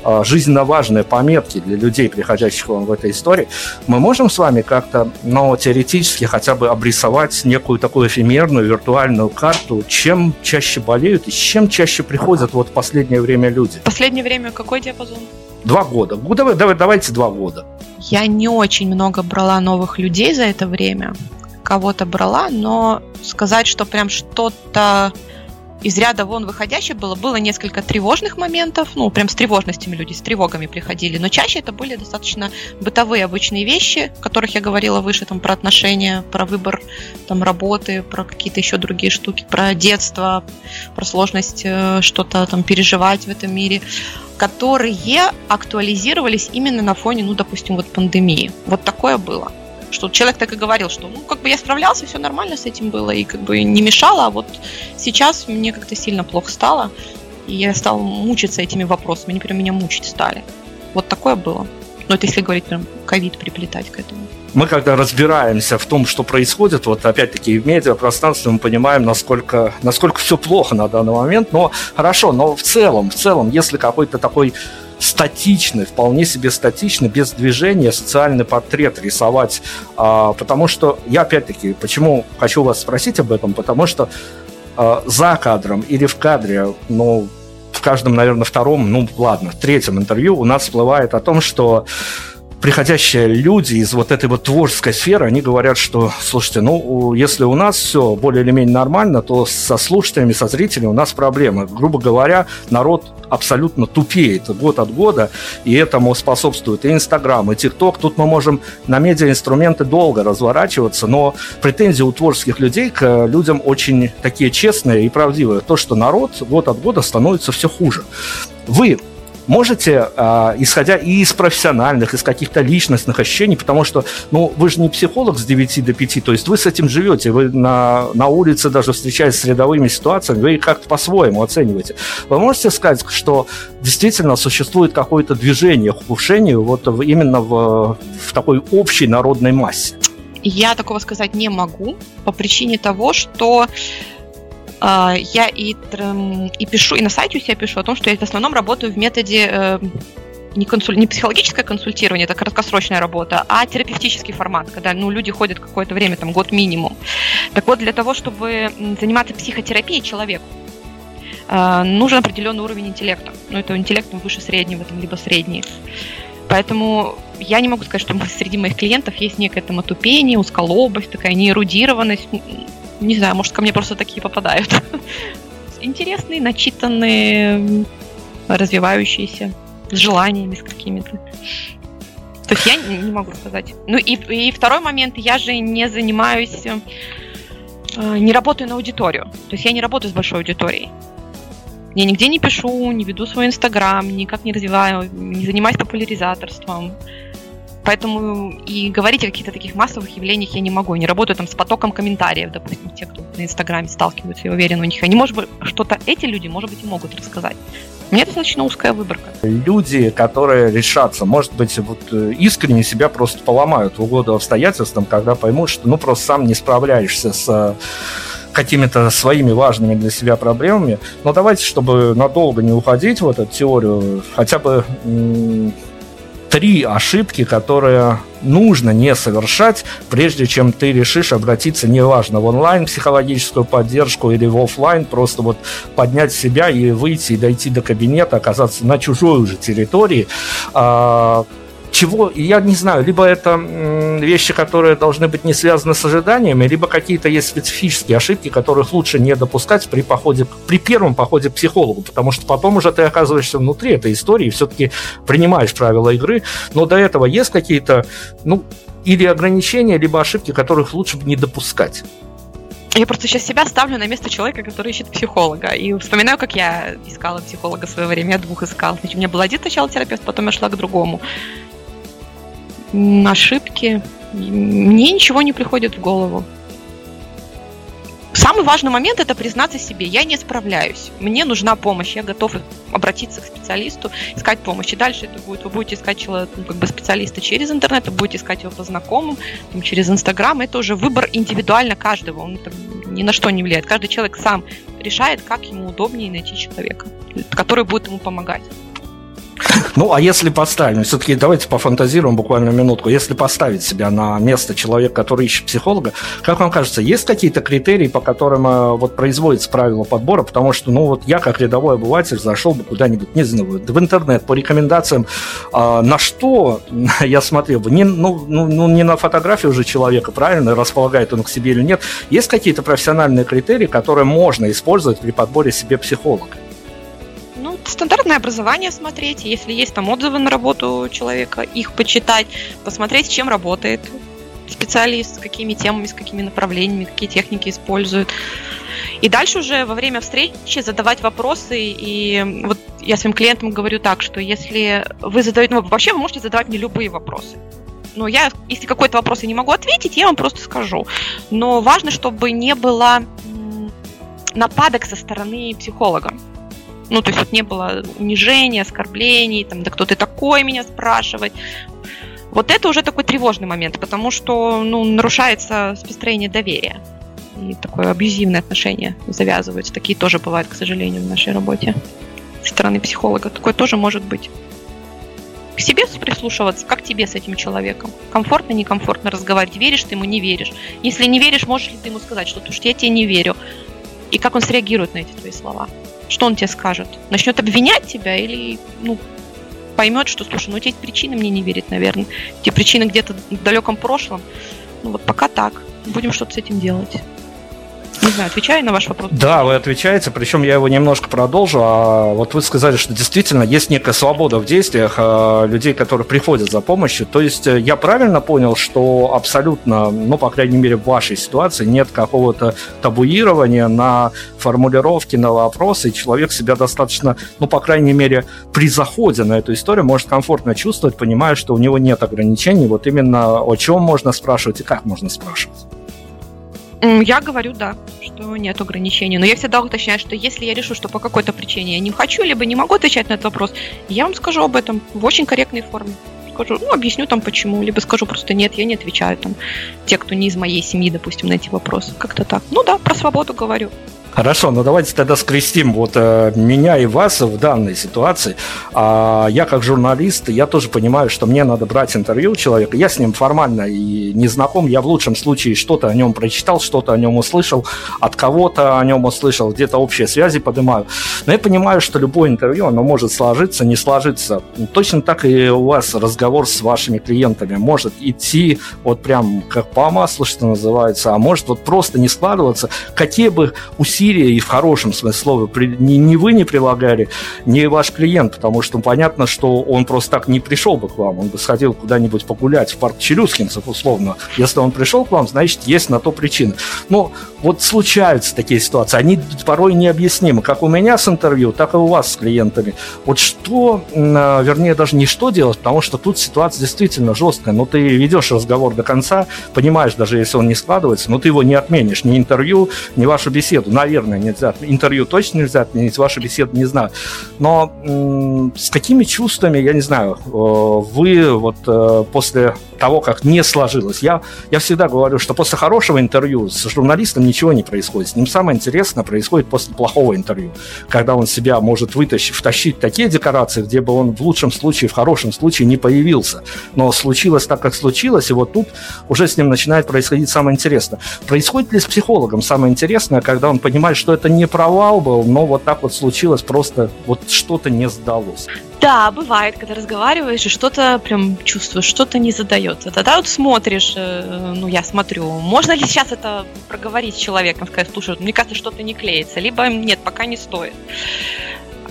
э, жизненно важные пометки для людей, приходящих вам в этой истории, мы можем с вами как-то, ну, теоретически хотя бы обрисовать некую такую эфемерную виртуальную карту, чем чаще болеют и с чем чаще приходят вот в последнее время люди? Последнее время какой диапазон? Два года. Ну, давай, давай, давайте два года. Я не очень много брала новых людей за это время. Кого-то брала, но сказать, что прям что-то из ряда вон выходящее было. Было несколько тревожных моментов, ну, прям с тревожностями люди, с тревогами приходили, но чаще это были достаточно бытовые обычные вещи, о которых я говорила выше, там, про отношения, про выбор там, работы, про какие-то еще другие штуки, про детство, про сложность э, что-то там переживать в этом мире, которые актуализировались именно на фоне, ну, допустим, вот пандемии. Вот такое было что человек так и говорил, что ну как бы я справлялся, все нормально с этим было и как бы не мешало, а вот сейчас мне как-то сильно плохо стало, и я стал мучиться этими вопросами, они прям меня мучить стали. Вот такое было. Но это если говорить прям ковид приплетать к этому. Мы когда разбираемся в том, что происходит, вот опять-таки в медиапространстве мы понимаем, насколько, насколько все плохо на данный момент, но хорошо, но в целом, в целом, если какой-то такой статичный, вполне себе статичный, без движения социальный портрет рисовать. А, потому что я опять-таки, почему хочу вас спросить об этом, потому что а, за кадром или в кадре, ну, в каждом, наверное, втором, ну, ладно, третьем интервью у нас всплывает о том, что приходящие люди из вот этой вот творческой сферы, они говорят, что, слушайте, ну, если у нас все более или менее нормально, то со слушателями, со зрителями у нас проблемы. Грубо говоря, народ абсолютно тупеет год от года, и этому способствует и Инстаграм, и ТикТок. Тут мы можем на медиа-инструменты долго разворачиваться, но претензии у творческих людей к людям очень такие честные и правдивые. То, что народ год от года становится все хуже. Вы можете, э, исходя и из профессиональных, из каких-то личностных ощущений, потому что, ну, вы же не психолог с 9 до 5, то есть вы с этим живете, вы на, на улице даже встречаясь с рядовыми ситуациями, вы их как-то по-своему оцениваете. Вы можете сказать, что действительно существует какое-то движение к ухудшению вот именно в, в такой общей народной массе? Я такого сказать не могу по причине того, что я и, и пишу, и на сайте у себя пишу о том, что я в основном работаю в методе э, не, консуль... не психологическое консультирование, это краткосрочная работа, а терапевтический формат, когда ну, люди ходят какое-то время, там год минимум. Так вот, для того, чтобы заниматься психотерапией человеку, э, нужен определенный уровень интеллекта. Ну, это интеллект выше среднего, там, либо средний. Поэтому я не могу сказать, что среди моих клиентов есть некое там отупение, узколобость, такая неэрудированность. Не знаю, может, ко мне просто такие попадают. Интересные, начитанные, развивающиеся, с желаниями, с какими-то. То есть я не могу сказать. Ну и, и второй момент, я же не занимаюсь, э, не работаю на аудиторию. То есть я не работаю с большой аудиторией. Я нигде не пишу, не веду свой инстаграм, никак не развиваю, не занимаюсь популяризаторством. Поэтому и говорить о каких-то таких массовых явлениях я не могу. Я не работаю там с потоком комментариев, допустим, те, кто на Инстаграме сталкиваются, я уверена, у них. Они, может быть, что-то эти люди, может быть, и могут рассказать. У меня достаточно узкая выборка. Люди, которые решатся, может быть, вот э, искренне себя просто поломают в угоду обстоятельствам, когда поймут, что ну просто сам не справляешься с какими-то своими важными для себя проблемами. Но давайте, чтобы надолго не уходить в эту теорию, хотя бы три ошибки, которые нужно не совершать, прежде чем ты решишь обратиться, неважно, в онлайн психологическую поддержку или в офлайн, просто вот поднять себя и выйти и дойти до кабинета, оказаться на чужой уже территории, а, чего, я не знаю, либо это вещи, которые должны быть не связаны с ожиданиями, либо какие-то есть специфические ошибки, которых лучше не допускать при походе, при первом походе к психологу, потому что потом уже ты оказываешься внутри этой истории и все-таки принимаешь правила игры, но до этого есть какие-то, ну, или ограничения, либо ошибки, которых лучше не допускать. Я просто сейчас себя ставлю на место человека, который ищет психолога. И вспоминаю, как я искала психолога в свое время. Я двух искала. Значит, у меня был один сначала терапевт, потом я шла к другому ошибки. Мне ничего не приходит в голову. Самый важный момент это признаться себе, я не справляюсь, мне нужна помощь, я готов обратиться к специалисту, искать помощь. И дальше это будет, вы будете искать человека, ну, как бы специалиста через интернет, вы будете искать его по знакомым, там, через Инстаграм. Это уже выбор индивидуально каждого, он там, ни на что не влияет. Каждый человек сам решает, как ему удобнее найти человека, который будет ему помогать. Ну, а если поставим, все-таки давайте пофантазируем буквально минутку, если поставить себя на место человека, который ищет психолога, как вам кажется, есть какие-то критерии, по которым э, вот производится правило подбора, потому что, ну, вот я как рядовой обыватель зашел бы куда-нибудь, не знаю, в интернет по рекомендациям, а, на что я смотрел бы, не, ну, ну, ну, не на фотографию уже человека, правильно, располагает он к себе или нет, есть какие-то профессиональные критерии, которые можно использовать при подборе себе психолога? Стандартное образование смотреть, если есть там отзывы на работу человека, их почитать, посмотреть, чем работает специалист, с какими темами, с какими направлениями, какие техники использует. И дальше уже во время встречи задавать вопросы. И вот я своим клиентам говорю так, что если вы задаете, ну вообще вы можете задавать мне любые вопросы. Но я, если какой-то вопрос я не могу ответить, я вам просто скажу. Но важно, чтобы не было нападок со стороны психолога. Ну, то есть вот не было унижения, оскорблений, там, да кто ты такой меня спрашивать. Вот это уже такой тревожный момент, потому что ну, нарушается построение доверия. И такое абьюзивное отношение завязываются. Такие тоже бывают, к сожалению, в нашей работе. Со стороны психолога. Такое тоже может быть. К себе прислушиваться, как тебе с этим человеком. Комфортно, некомфортно разговаривать. Веришь ты ему, не веришь. Если не веришь, можешь ли ты ему сказать, что, что я тебе не верю. И как он среагирует на эти твои слова что он тебе скажет? Начнет обвинять тебя или ну, поймет, что, слушай, ну у тебя есть причины мне не верить, наверное. Те причины где-то в далеком прошлом. Ну вот пока так. Будем что-то с этим делать. Не знаю, отвечаю на ваш вопрос? Да, вы отвечаете, причем я его немножко продолжу. А вот вы сказали, что действительно есть некая свобода в действиях а, людей, которые приходят за помощью. То есть э, я правильно понял, что абсолютно, ну, по крайней мере, в вашей ситуации нет какого-то табуирования на формулировки, на вопросы, и человек себя достаточно, ну, по крайней мере, при заходе на эту историю может комфортно чувствовать, понимая, что у него нет ограничений. Вот именно о чем можно спрашивать и как можно спрашивать. Я говорю, да, что нет ограничений. Но я всегда уточняю, что если я решу, что по какой-то причине я не хочу, либо не могу отвечать на этот вопрос, я вам скажу об этом в очень корректной форме. Скажу, ну, объясню там почему, либо скажу просто нет, я не отвечаю там те, кто не из моей семьи, допустим, на эти вопросы. Как-то так. Ну да, про свободу говорю. Хорошо, ну давайте тогда скрестим вот э, меня и вас в данной ситуации. А, я как журналист, я тоже понимаю, что мне надо брать интервью у человека. Я с ним формально и не знаком. Я в лучшем случае что-то о нем прочитал, что-то о нем услышал, от кого-то о нем услышал, где-то общие связи поднимаю. Но я понимаю, что любое интервью, оно может сложиться, не сложиться. Точно так и у вас разговор с вашими клиентами может идти вот прям как по маслу, что называется, а может вот просто не складываться. Какие бы усилия усилия, и в хорошем смысле слова, ни, ни вы не прилагали, ни ваш клиент, потому что понятно, что он просто так не пришел бы к вам, он бы сходил куда-нибудь погулять в парк Челюскинцев, условно. Если он пришел к вам, значит, есть на то причина. Но вот случаются такие ситуации, они порой необъяснимы, как у меня с интервью, так и у вас с клиентами. Вот что, а, вернее, даже не что делать, потому что тут ситуация действительно жесткая, но ты ведешь разговор до конца, понимаешь, даже если он не складывается, но ты его не отменишь, ни интервью, ни вашу беседу. Наверное, наверное, нельзя. Интервью точно нельзя отменить, ваши беседы не знаю. Но с какими чувствами, я не знаю, э, вы вот э, после того, как не сложилось. Я, я всегда говорю, что после хорошего интервью с журналистом ничего не происходит. С ним самое интересное происходит после плохого интервью, когда он себя может вытащить, втащить такие декорации, где бы он в лучшем случае, в хорошем случае не появился. Но случилось так, как случилось, и вот тут уже с ним начинает происходить самое интересное. Происходит ли с психологом самое интересное, когда он понимает, что это не провал был, но вот так вот случилось, просто вот что-то не сдалось? Да, бывает, когда разговариваешь и что-то прям чувствуешь, что-то не задается. Тогда вот смотришь, э, ну я смотрю, можно ли сейчас это проговорить с человеком, сказать, слушай, мне кажется, что-то не клеится, либо нет, пока не стоит.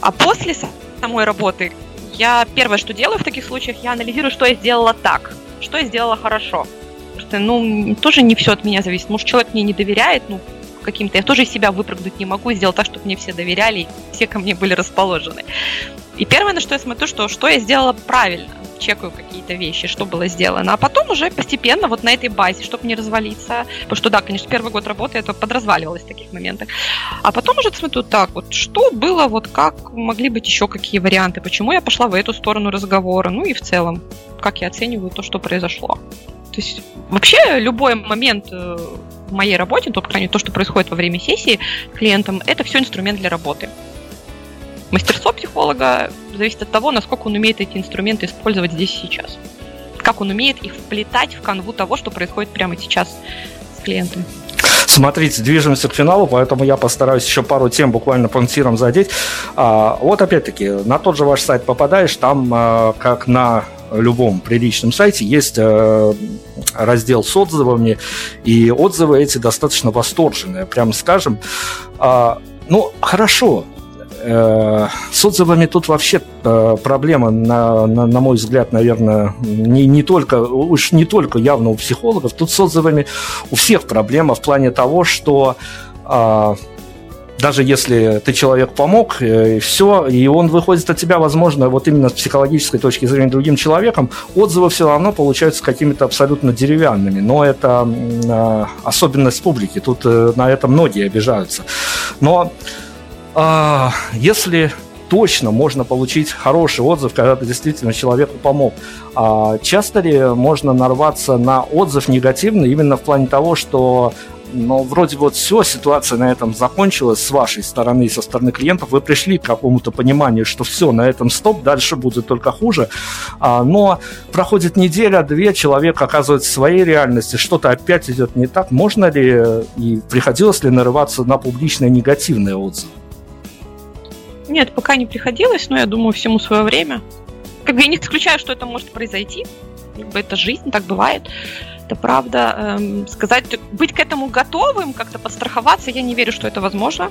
А после самой работы я первое, что делаю в таких случаях, я анализирую, что я сделала так, что я сделала хорошо. Просто, ну, тоже не все от меня зависит. Может, человек мне не доверяет, ну, каким-то. Я тоже из себя выпрыгнуть не могу, сделать так, чтобы мне все доверяли и все ко мне были расположены. И первое, на что я смотрю, что, что я сделала правильно, чекаю какие-то вещи, что было сделано, а потом уже постепенно вот на этой базе, чтобы не развалиться, потому что да, конечно, первый год работы это подразваливалось в таких моментах, а потом уже смотрю, так, вот что было, вот как могли быть еще какие варианты, почему я пошла в эту сторону разговора, ну и в целом, как я оцениваю то, что произошло. То есть вообще любой момент э, в моей работе, то, по крайней мере, то, что происходит во время сессии клиентам, это все инструмент для работы. Мастерство психолога зависит от того, насколько он умеет эти инструменты использовать здесь и сейчас. Как он умеет их вплетать в канву того, что происходит прямо сейчас с клиентом. Смотрите, движемся к финалу, поэтому я постараюсь еще пару тем буквально пунктиром задеть. А, вот опять-таки, на тот же ваш сайт попадаешь, там, а, как на любом приличном сайте есть э, раздел с отзывами, и отзывы эти достаточно восторженные, прям скажем. А, ну, хорошо, Э, с отзывами тут вообще э, проблема, на, на, на мой взгляд, наверное, не, не только, уж не только явно у психологов. Тут с отзывами у всех проблема в плане того, что а, даже если ты человек помог, э, и все, и он выходит от тебя, возможно, вот именно с психологической точки зрения другим человеком, отзывы все равно получаются какими-то абсолютно деревянными. Но это а, особенность публики. Тут на это многие обижаются. Но а, если точно можно получить хороший отзыв, когда ты действительно человеку помог. А часто ли можно нарваться на отзыв негативный именно в плане того, что ну, вроде вот все, ситуация на этом закончилась с вашей стороны, со стороны клиентов, вы пришли к какому-то пониманию, что все, на этом стоп, дальше будет только хуже, а, но проходит неделя, две, человек оказывается в своей реальности, что-то опять идет не так, можно ли и приходилось ли нарываться на публичные негативные отзывы? Нет, пока не приходилось, но я думаю, всему свое время. Как бы я не исключаю, что это может произойти. Как бы это жизнь, так бывает. Это правда. Эм, сказать, быть к этому готовым, как-то подстраховаться, я не верю, что это возможно.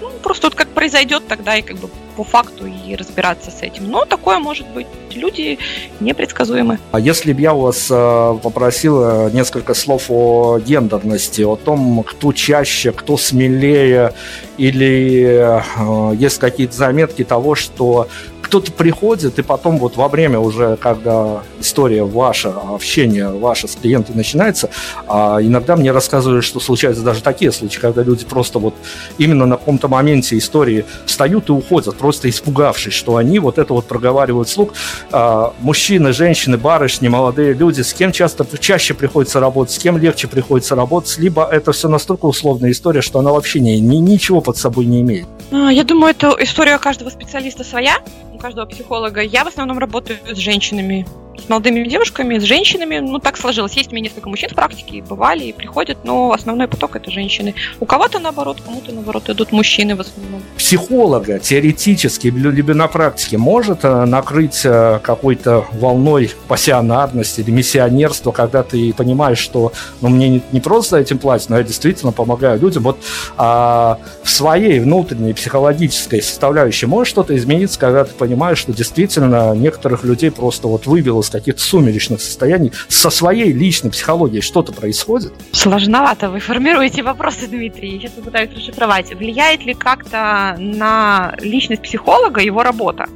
Ну, просто вот как произойдет, тогда и как бы по факту и разбираться с этим. Но такое может быть. Люди непредсказуемы. А если бы я у вас э, попросил несколько слов о гендерности, о том, кто чаще, кто смелее, или э, есть какие-то заметки того, что кто-то приходит, и потом вот во время уже, когда история ваша, общение ваше с клиентом начинается, а иногда мне рассказывают, что случаются даже такие случаи, когда люди просто вот именно на каком-то моменте истории встают и уходят, просто испугавшись, что они вот это вот проговаривают слух. А, мужчины, женщины, барышни, молодые люди, с кем часто, чаще приходится работать, с кем легче приходится работать, либо это все настолько условная история, что она вообще не, ни, ничего под собой не имеет. А, я думаю, это история каждого специалиста своя каждого психолога. Я в основном работаю с женщинами с молодыми девушками, с женщинами. Ну, так сложилось. Есть у меня несколько мужчин в практике, бывали и приходят, но основной поток это женщины. У кого-то наоборот, кому-то наоборот идут мужчины в основном. Психолога теоретически, либо на практике может э, накрыть э, какой-то волной пассионарности или миссионерства, когда ты понимаешь, что ну, мне не, просто этим платят, но я действительно помогаю людям. Вот а, в своей внутренней психологической составляющей может что-то измениться, когда ты понимаешь, что действительно некоторых людей просто вот выбило из каких-то сумеречных состояний, со своей личной психологией что-то происходит? Сложновато вы формируете вопросы, Дмитрий. Сейчас попытаюсь расшифровать. Влияет ли как-то на личность психолога его работа?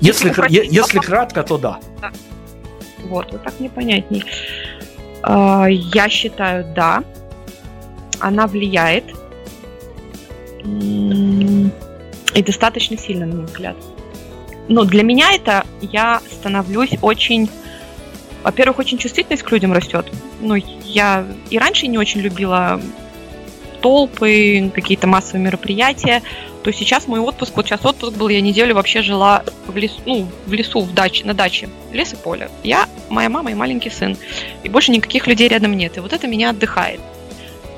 Если, если, если кратко, то да. да. Вот, вот так непонятней. А, я считаю, да. Она влияет. И достаточно сильно, на мой взгляд ну, для меня это я становлюсь очень во-первых, очень чувствительность к людям растет. Ну, я и раньше не очень любила толпы, какие-то массовые мероприятия, то сейчас мой отпуск, вот сейчас отпуск был, я неделю вообще жила в лесу, ну, в лесу, в даче, на даче, лес и поле. Я, моя мама и маленький сын. И больше никаких людей рядом нет. И вот это меня отдыхает.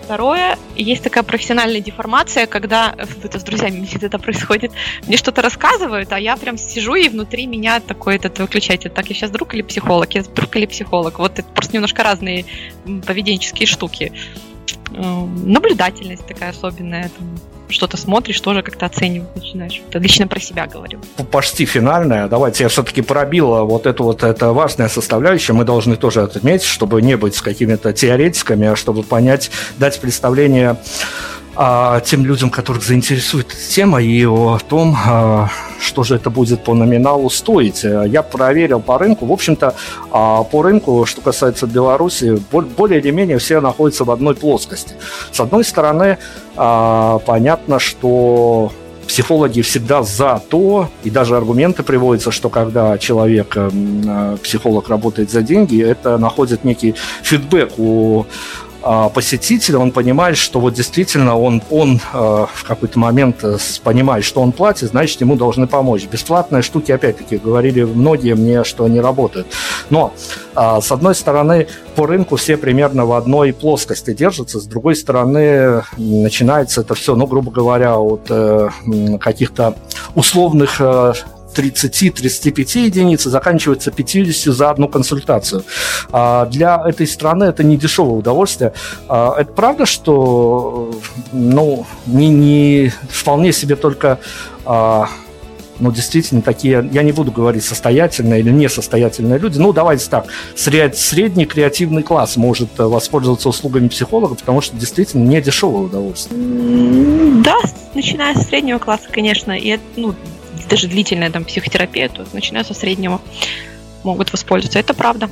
Второе, есть такая профессиональная деформация, когда это с друзьями это происходит. Мне что-то рассказывают, а я прям сижу и внутри меня такой этот выключатель. Так, я сейчас друг или психолог? Я друг или психолог? Вот это просто немножко разные поведенческие штуки. Эм, наблюдательность такая особенная. Там, что-то смотришь, тоже как-то оценивать начинаешь. Это лично про себя говорю. Почти финальная. Давайте я все-таки пробила вот эту вот, это важная составляющая. Мы должны тоже отметить, чтобы не быть с какими-то теоретиками, а чтобы понять, дать представление а, тем людям, которых заинтересует тема, и о том, а, что же это будет по номиналу стоить. Я проверил по рынку. В общем-то, а, по рынку, что касается Беларуси, более или менее все находятся в одной плоскости. С одной стороны, а, понятно, что психологи всегда за то, и даже аргументы приводятся, что когда человек, а, психолог работает за деньги, это находит некий фидбэк у а, посетителя, он понимает, что вот действительно он, он а, в какой-то момент э, понимает, что он платит, значит, ему должны помочь. Бесплатные штуки, опять-таки, говорили многие мне, что они работают. Но, а, с одной стороны, по рынку все примерно в одной плоскости держатся, с другой стороны, начинается это все, ну, грубо говоря, от э, каких-то условных э, 30-35 единиц и заканчивается 50 за одну консультацию. А для этой страны это не дешевое удовольствие. А это правда, что ну, не, не вполне себе только а, ну, действительно, такие, я не буду говорить состоятельные или несостоятельные люди, ну, давайте так, сред, средний креативный класс может воспользоваться услугами психолога, потому что действительно не дешевое удовольствие. Да, начиная с среднего класса, конечно, и это, ну, даже длительная там психотерапия, то начиная со среднего могут воспользоваться. Это правда.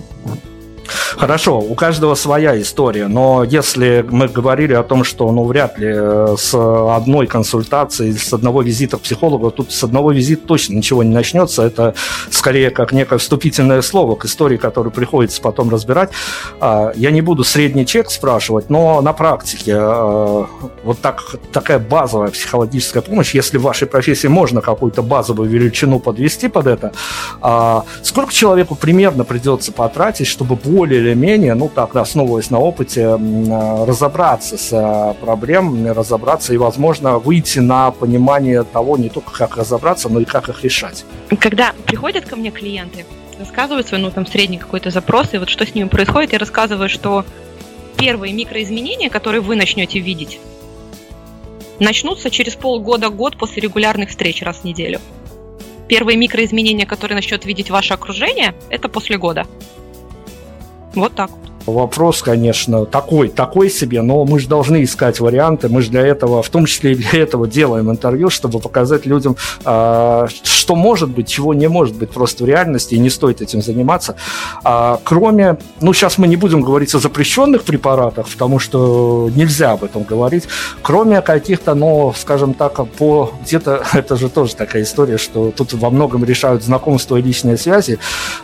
Хорошо, у каждого своя история, но если мы говорили о том, что ну вряд ли э, с одной консультации, с одного визита к психологу, тут с одного визита точно ничего не начнется, это скорее как некое вступительное слово к истории, которую приходится потом разбирать. А, я не буду средний чек спрашивать, но на практике э, вот так, такая базовая психологическая помощь, если в вашей профессии можно какую-то базовую величину подвести под это, а, сколько человеку примерно придется потратить, чтобы более или менее, ну так, основываясь на опыте, разобраться с э, проблемами, разобраться и, возможно, выйти на понимание того, не только как разобраться, но и как их решать. Когда приходят ко мне клиенты, рассказываю свой, ну, там, средний какой-то запрос, и вот что с ними происходит, я рассказываю, что первые микроизменения, которые вы начнете видеть, начнутся через полгода-год после регулярных встреч раз в неделю. Первые микроизменения, которые начнет видеть ваше окружение, это после года. Вот так вот. Вопрос, конечно, такой, такой себе, но мы же должны искать варианты. Мы же для этого, в том числе и для этого делаем интервью, чтобы показать людям, э, что может быть, чего не может быть просто в реальности, и не стоит этим заниматься. А, кроме, ну, сейчас мы не будем говорить о запрещенных препаратах, потому что нельзя об этом говорить, кроме каких-то, ну, скажем так, по где-то, это же тоже такая история, что тут во многом решают знакомства и личные связи,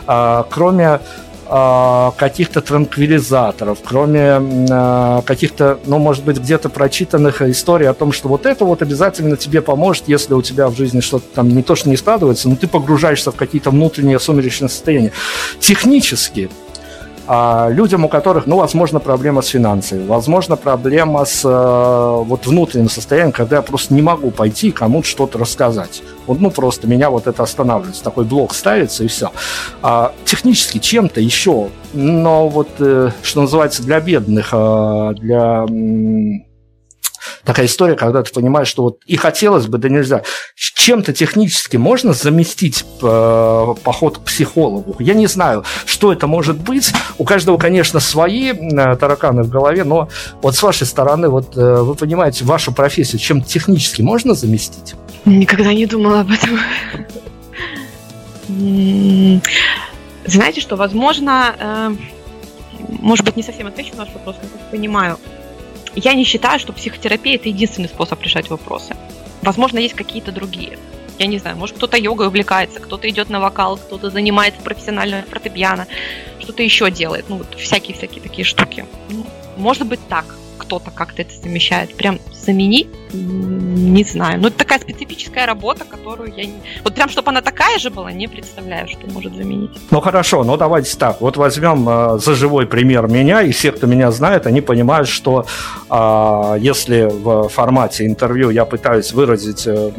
а, кроме а, каких-то транквилизаторов, кроме а, каких-то, ну, может быть, где-то прочитанных историй о том, что вот это вот обязательно тебе поможет, если у тебя в жизни что-то там не то, что не складывается, но ты погружаешься в какие-то внутренние сумеречные состояния. Технически а людям, у которых, ну, возможно, проблема с финансами, возможно, проблема с э, вот внутренним состоянием, когда я просто не могу пойти кому-то что-то рассказать. Вот, ну, просто меня вот это останавливается. Такой блок ставится, и все. А, технически чем-то еще, но вот, э, что называется, для бедных, э, для такая история, когда ты понимаешь, что вот и хотелось бы, да нельзя. Чем-то технически можно заместить э, поход к психологу? Я не знаю, что это может быть. У каждого, конечно, свои э, тараканы в голове, но вот с вашей стороны, вот э, вы понимаете, вашу профессию чем технически можно заместить? Никогда не думала об этом. Знаете что, возможно, э, может быть, не совсем отвечу на ваш вопрос, но понимаю я не считаю, что психотерапия это единственный способ решать вопросы. Возможно, есть какие-то другие. Я не знаю, может кто-то йогой увлекается, кто-то идет на вокал, кто-то занимается профессионально фортепиано, что-то еще делает. Ну, вот всякие-всякие такие штуки. Ну, может быть так кто-то как-то это замещает. Прям заменить, не знаю. Ну, это такая специфическая работа, которую я... Вот прям, чтобы она такая же была, не представляю, что может заменить. Ну хорошо, ну давайте так. Вот возьмем э, за живой пример меня, и все, кто меня знает, они понимают, что э, если в формате интервью я пытаюсь выразить э,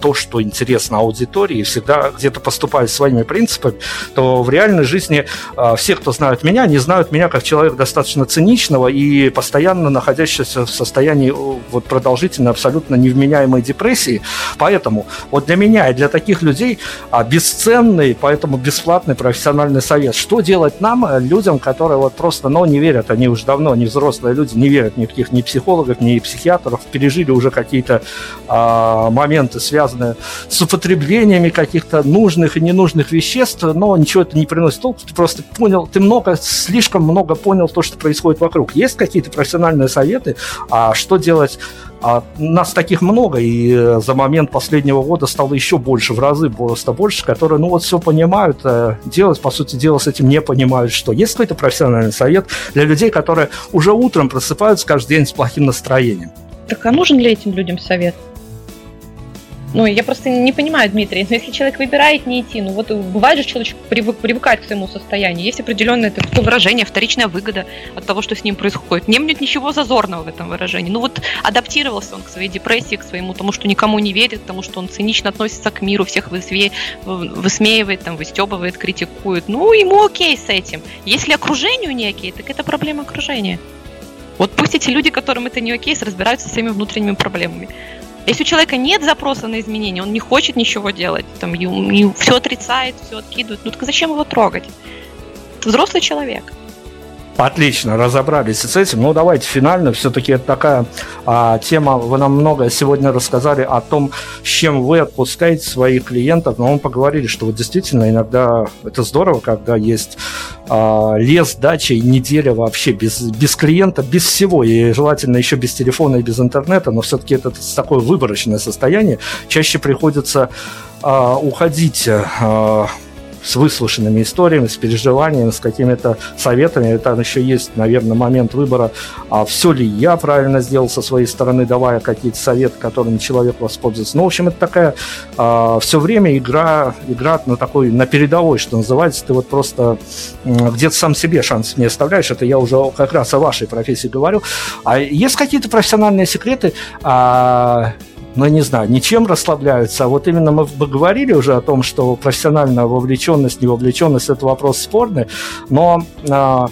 то, что интересно аудитории, всегда где-то поступаю своими принципами, то в реальной жизни э, все, кто знают меня, не знают меня как человека достаточно циничного и постоянно находящегося в состоянии вот продолжительной, абсолютно невменяемой депрессии. Поэтому вот для меня и для таких людей а, бесценный, поэтому бесплатный профессиональный совет. Что делать нам, э, людям, которые вот просто, ну, не верят, они уже давно, не взрослые люди, не верят ни в каких ни психологов, ни психиатров, пережили уже какие-то а, моменты, связанные с употреблениями каких-то нужных и ненужных веществ, но ничего это не приносит толку, ты просто понял, ты много, слишком много понял то, что происходит вокруг. Есть какие-то профессиональные советы, а что делать а нас таких много, и э, за момент последнего года стало еще больше, в разы просто больше, которые, ну вот, все понимают, э, делать, по сути дела, с этим не понимают, что. Есть какой-то профессиональный совет для людей, которые уже утром просыпаются каждый день с плохим настроением? Так а нужен ли этим людям совет? Ну, я просто не понимаю, Дмитрий, но если человек выбирает не идти, ну вот бывает же человек привык, привыкает к своему состоянию, есть определенное такое выражение, вторичная выгода от того, что с ним происходит. Не нет ничего зазорного в этом выражении. Ну вот адаптировался он к своей депрессии, к своему тому, что никому не верит, к тому, что он цинично относится к миру, всех высве, высмеивает, там, выстебывает, критикует. Ну, ему окей с этим. Если окружению не окей, так это проблема окружения. Вот пусть эти люди, которым это не окей, разбираются со своими внутренними проблемами. Если у человека нет запроса на изменения, он не хочет ничего делать, там, все отрицает, все откидывает, ну так зачем его трогать? Это взрослый человек. Отлично, разобрались с этим. Ну, давайте финально. Все-таки это такая а, тема. Вы нам много сегодня рассказали о том, с чем вы отпускаете своих клиентов. Но мы поговорили, что вот действительно иногда это здорово, когда есть а, лес, дача и неделя вообще без, без клиента, без всего. И желательно еще без телефона и без интернета. Но все-таки это такое выборочное состояние. Чаще приходится а, уходить а, с выслушанными историями, с переживаниями, с какими-то советами. И там еще есть, наверное, момент выбора, а все ли я правильно сделал со своей стороны, давая какие-то советы, которыми человек воспользуется. Ну, в общем, это такая а, все время игра, игра на такой, на передовой, что называется. Ты вот просто где-то сам себе шанс не оставляешь. Это я уже как раз о вашей профессии говорю. А есть какие-то профессиональные секреты, а, ну, не знаю, ничем расслабляются, а вот именно мы говорили уже о том, что профессиональная вовлеченность, невовлеченность – это вопрос спорный, но а,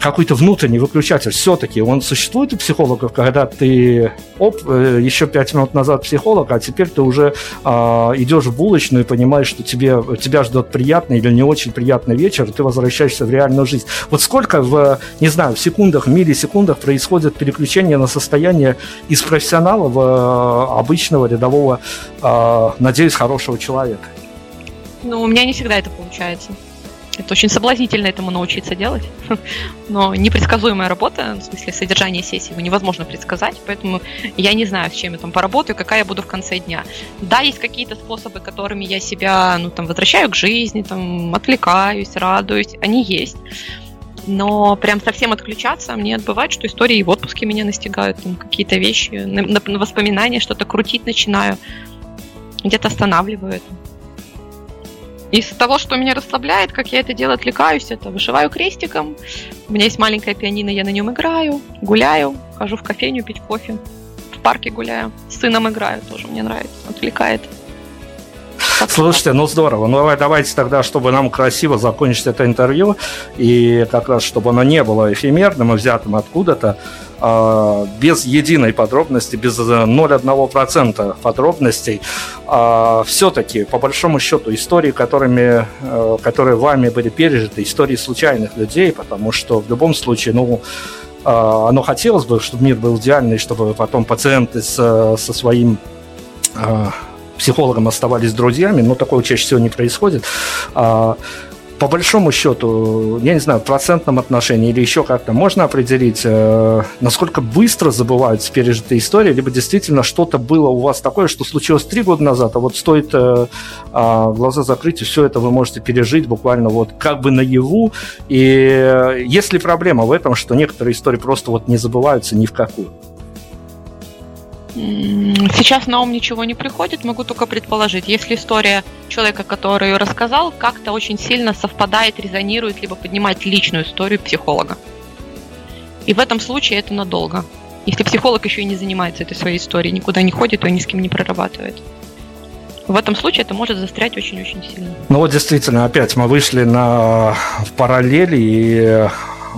какой-то внутренний выключатель все-таки, он существует у психологов, когда ты, оп, э, еще пять минут назад психолог, а теперь ты уже а, идешь в булочную и понимаешь, что тебе, тебя ждет приятный или не очень приятный вечер, и ты возвращаешься в реальную жизнь. Вот сколько в, не знаю, в секундах, миллисекундах происходит переключение на состояние из профессионала в э, обычного рядового, а, надеюсь, хорошего человека? Ну, у меня не всегда это получается. Это очень соблазнительно этому научиться делать. Но непредсказуемая работа, в смысле содержание сессии, его невозможно предсказать, поэтому я не знаю, с чем я там поработаю, какая я буду в конце дня. Да, есть какие-то способы, которыми я себя, ну, там, возвращаю к жизни, там, отвлекаюсь, радуюсь, они есть. Но прям совсем отключаться, мне бывает, что истории в отпуске меня настигают, там какие-то вещи, на, на, на воспоминания что-то крутить начинаю, где-то останавливаю это. Из того, что меня расслабляет, как я это делаю, отвлекаюсь, это вышиваю крестиком. У меня есть маленькая пианино, я на нем играю, гуляю, хожу в кофейню пить кофе, в парке гуляю, с сыном играю, тоже мне нравится, отвлекает. Слушайте, ну здорово. Ну давай, давайте тогда, чтобы нам красиво закончить это интервью, и как раз, чтобы оно не было эфемерным и взятым откуда-то, без единой подробности, без 0,1% подробностей, а, все-таки, по большому счету, истории, которыми, э, которые вами были пережиты, истории случайных людей, потому что в любом случае, ну, а, оно хотелось бы, чтобы мир был идеальный, чтобы потом пациенты со, со своим психологом оставались друзьями, но такого чаще всего не происходит по большому счету, я не знаю, в процентном отношении или еще как-то можно определить, э, насколько быстро забываются пережитые истории, либо действительно что-то было у вас такое, что случилось три года назад, а вот стоит э, э, глаза закрыть, и все это вы можете пережить буквально вот как бы наяву. И э, есть ли проблема в этом, что некоторые истории просто вот не забываются ни в какую? Сейчас на ум ничего не приходит, могу только предположить. Если история человека, который ее рассказал, как-то очень сильно совпадает, резонирует, либо поднимает личную историю психолога. И в этом случае это надолго. Если психолог еще и не занимается этой своей историей, никуда не ходит, то ни с кем не прорабатывает. В этом случае это может застрять очень-очень сильно. Ну вот действительно, опять мы вышли на параллели и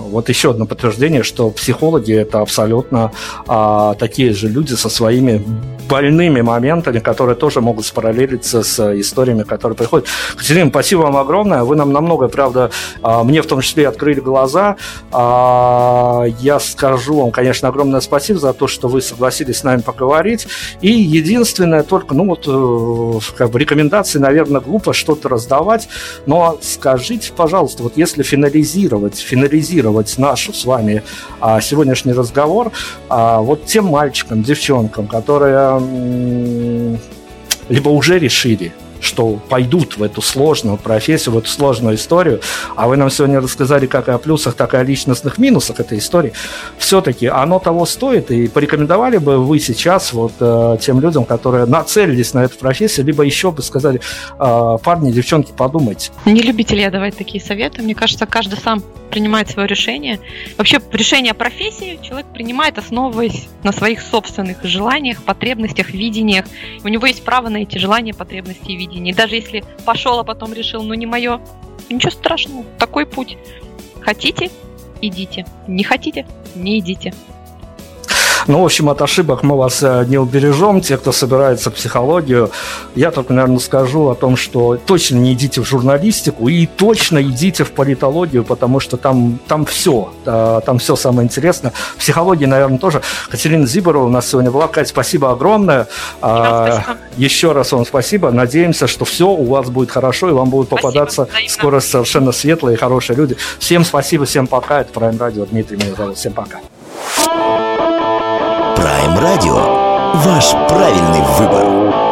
вот еще одно подтверждение, что психологи это абсолютно а, такие же люди со своими больными моментами, которые тоже могут спараллелиться с историями, которые приходят. Катерина, спасибо вам огромное. Вы нам намного, правда, а, мне в том числе открыли глаза. А, я скажу вам, конечно, огромное спасибо за то, что вы согласились с нами поговорить. И единственное только, ну вот, э, как бы рекомендации, наверное, глупо что-то раздавать, но скажите, пожалуйста, вот если финализировать, финализировать наш с вами а, сегодняшний разговор, вот тем мальчикам, девчонкам, которые либо уже решили, что пойдут в эту сложную профессию, в эту сложную историю, а вы нам сегодня рассказали как и о плюсах, так и о личностных минусах этой истории, все-таки оно того стоит, и порекомендовали бы вы сейчас вот э, тем людям, которые нацелились на эту профессию, либо еще бы сказали, э, парни, девчонки, подумайте. Не любитель я давать такие советы, мне кажется, каждый сам принимает свое решение. Вообще решение о профессии человек принимает, основываясь на своих собственных желаниях, потребностях, видениях. У него есть право на эти желания, потребности и видения видении. Даже если пошел, а потом решил, ну не мое, ничего страшного, такой путь. Хотите, идите. Не хотите, не идите. Ну, в общем, от ошибок мы вас э, не убережем. Те, кто собирается в психологию, я только, наверное, скажу о том, что точно не идите в журналистику и точно идите в политологию, потому что там, там все, там все самое интересное. В психологии, наверное, тоже. Катерина Зиборова у нас сегодня была. Катя, спасибо огромное. А, спасибо. Еще раз вам спасибо. Надеемся, что все у вас будет хорошо, и вам будут попадаться спасибо, скоро совершенно светлые, хорошие люди. Всем спасибо, всем пока. Это Prime Radio. Дмитрий меня зовут. Всем пока. Prime Radio. Ваш правильный выбор.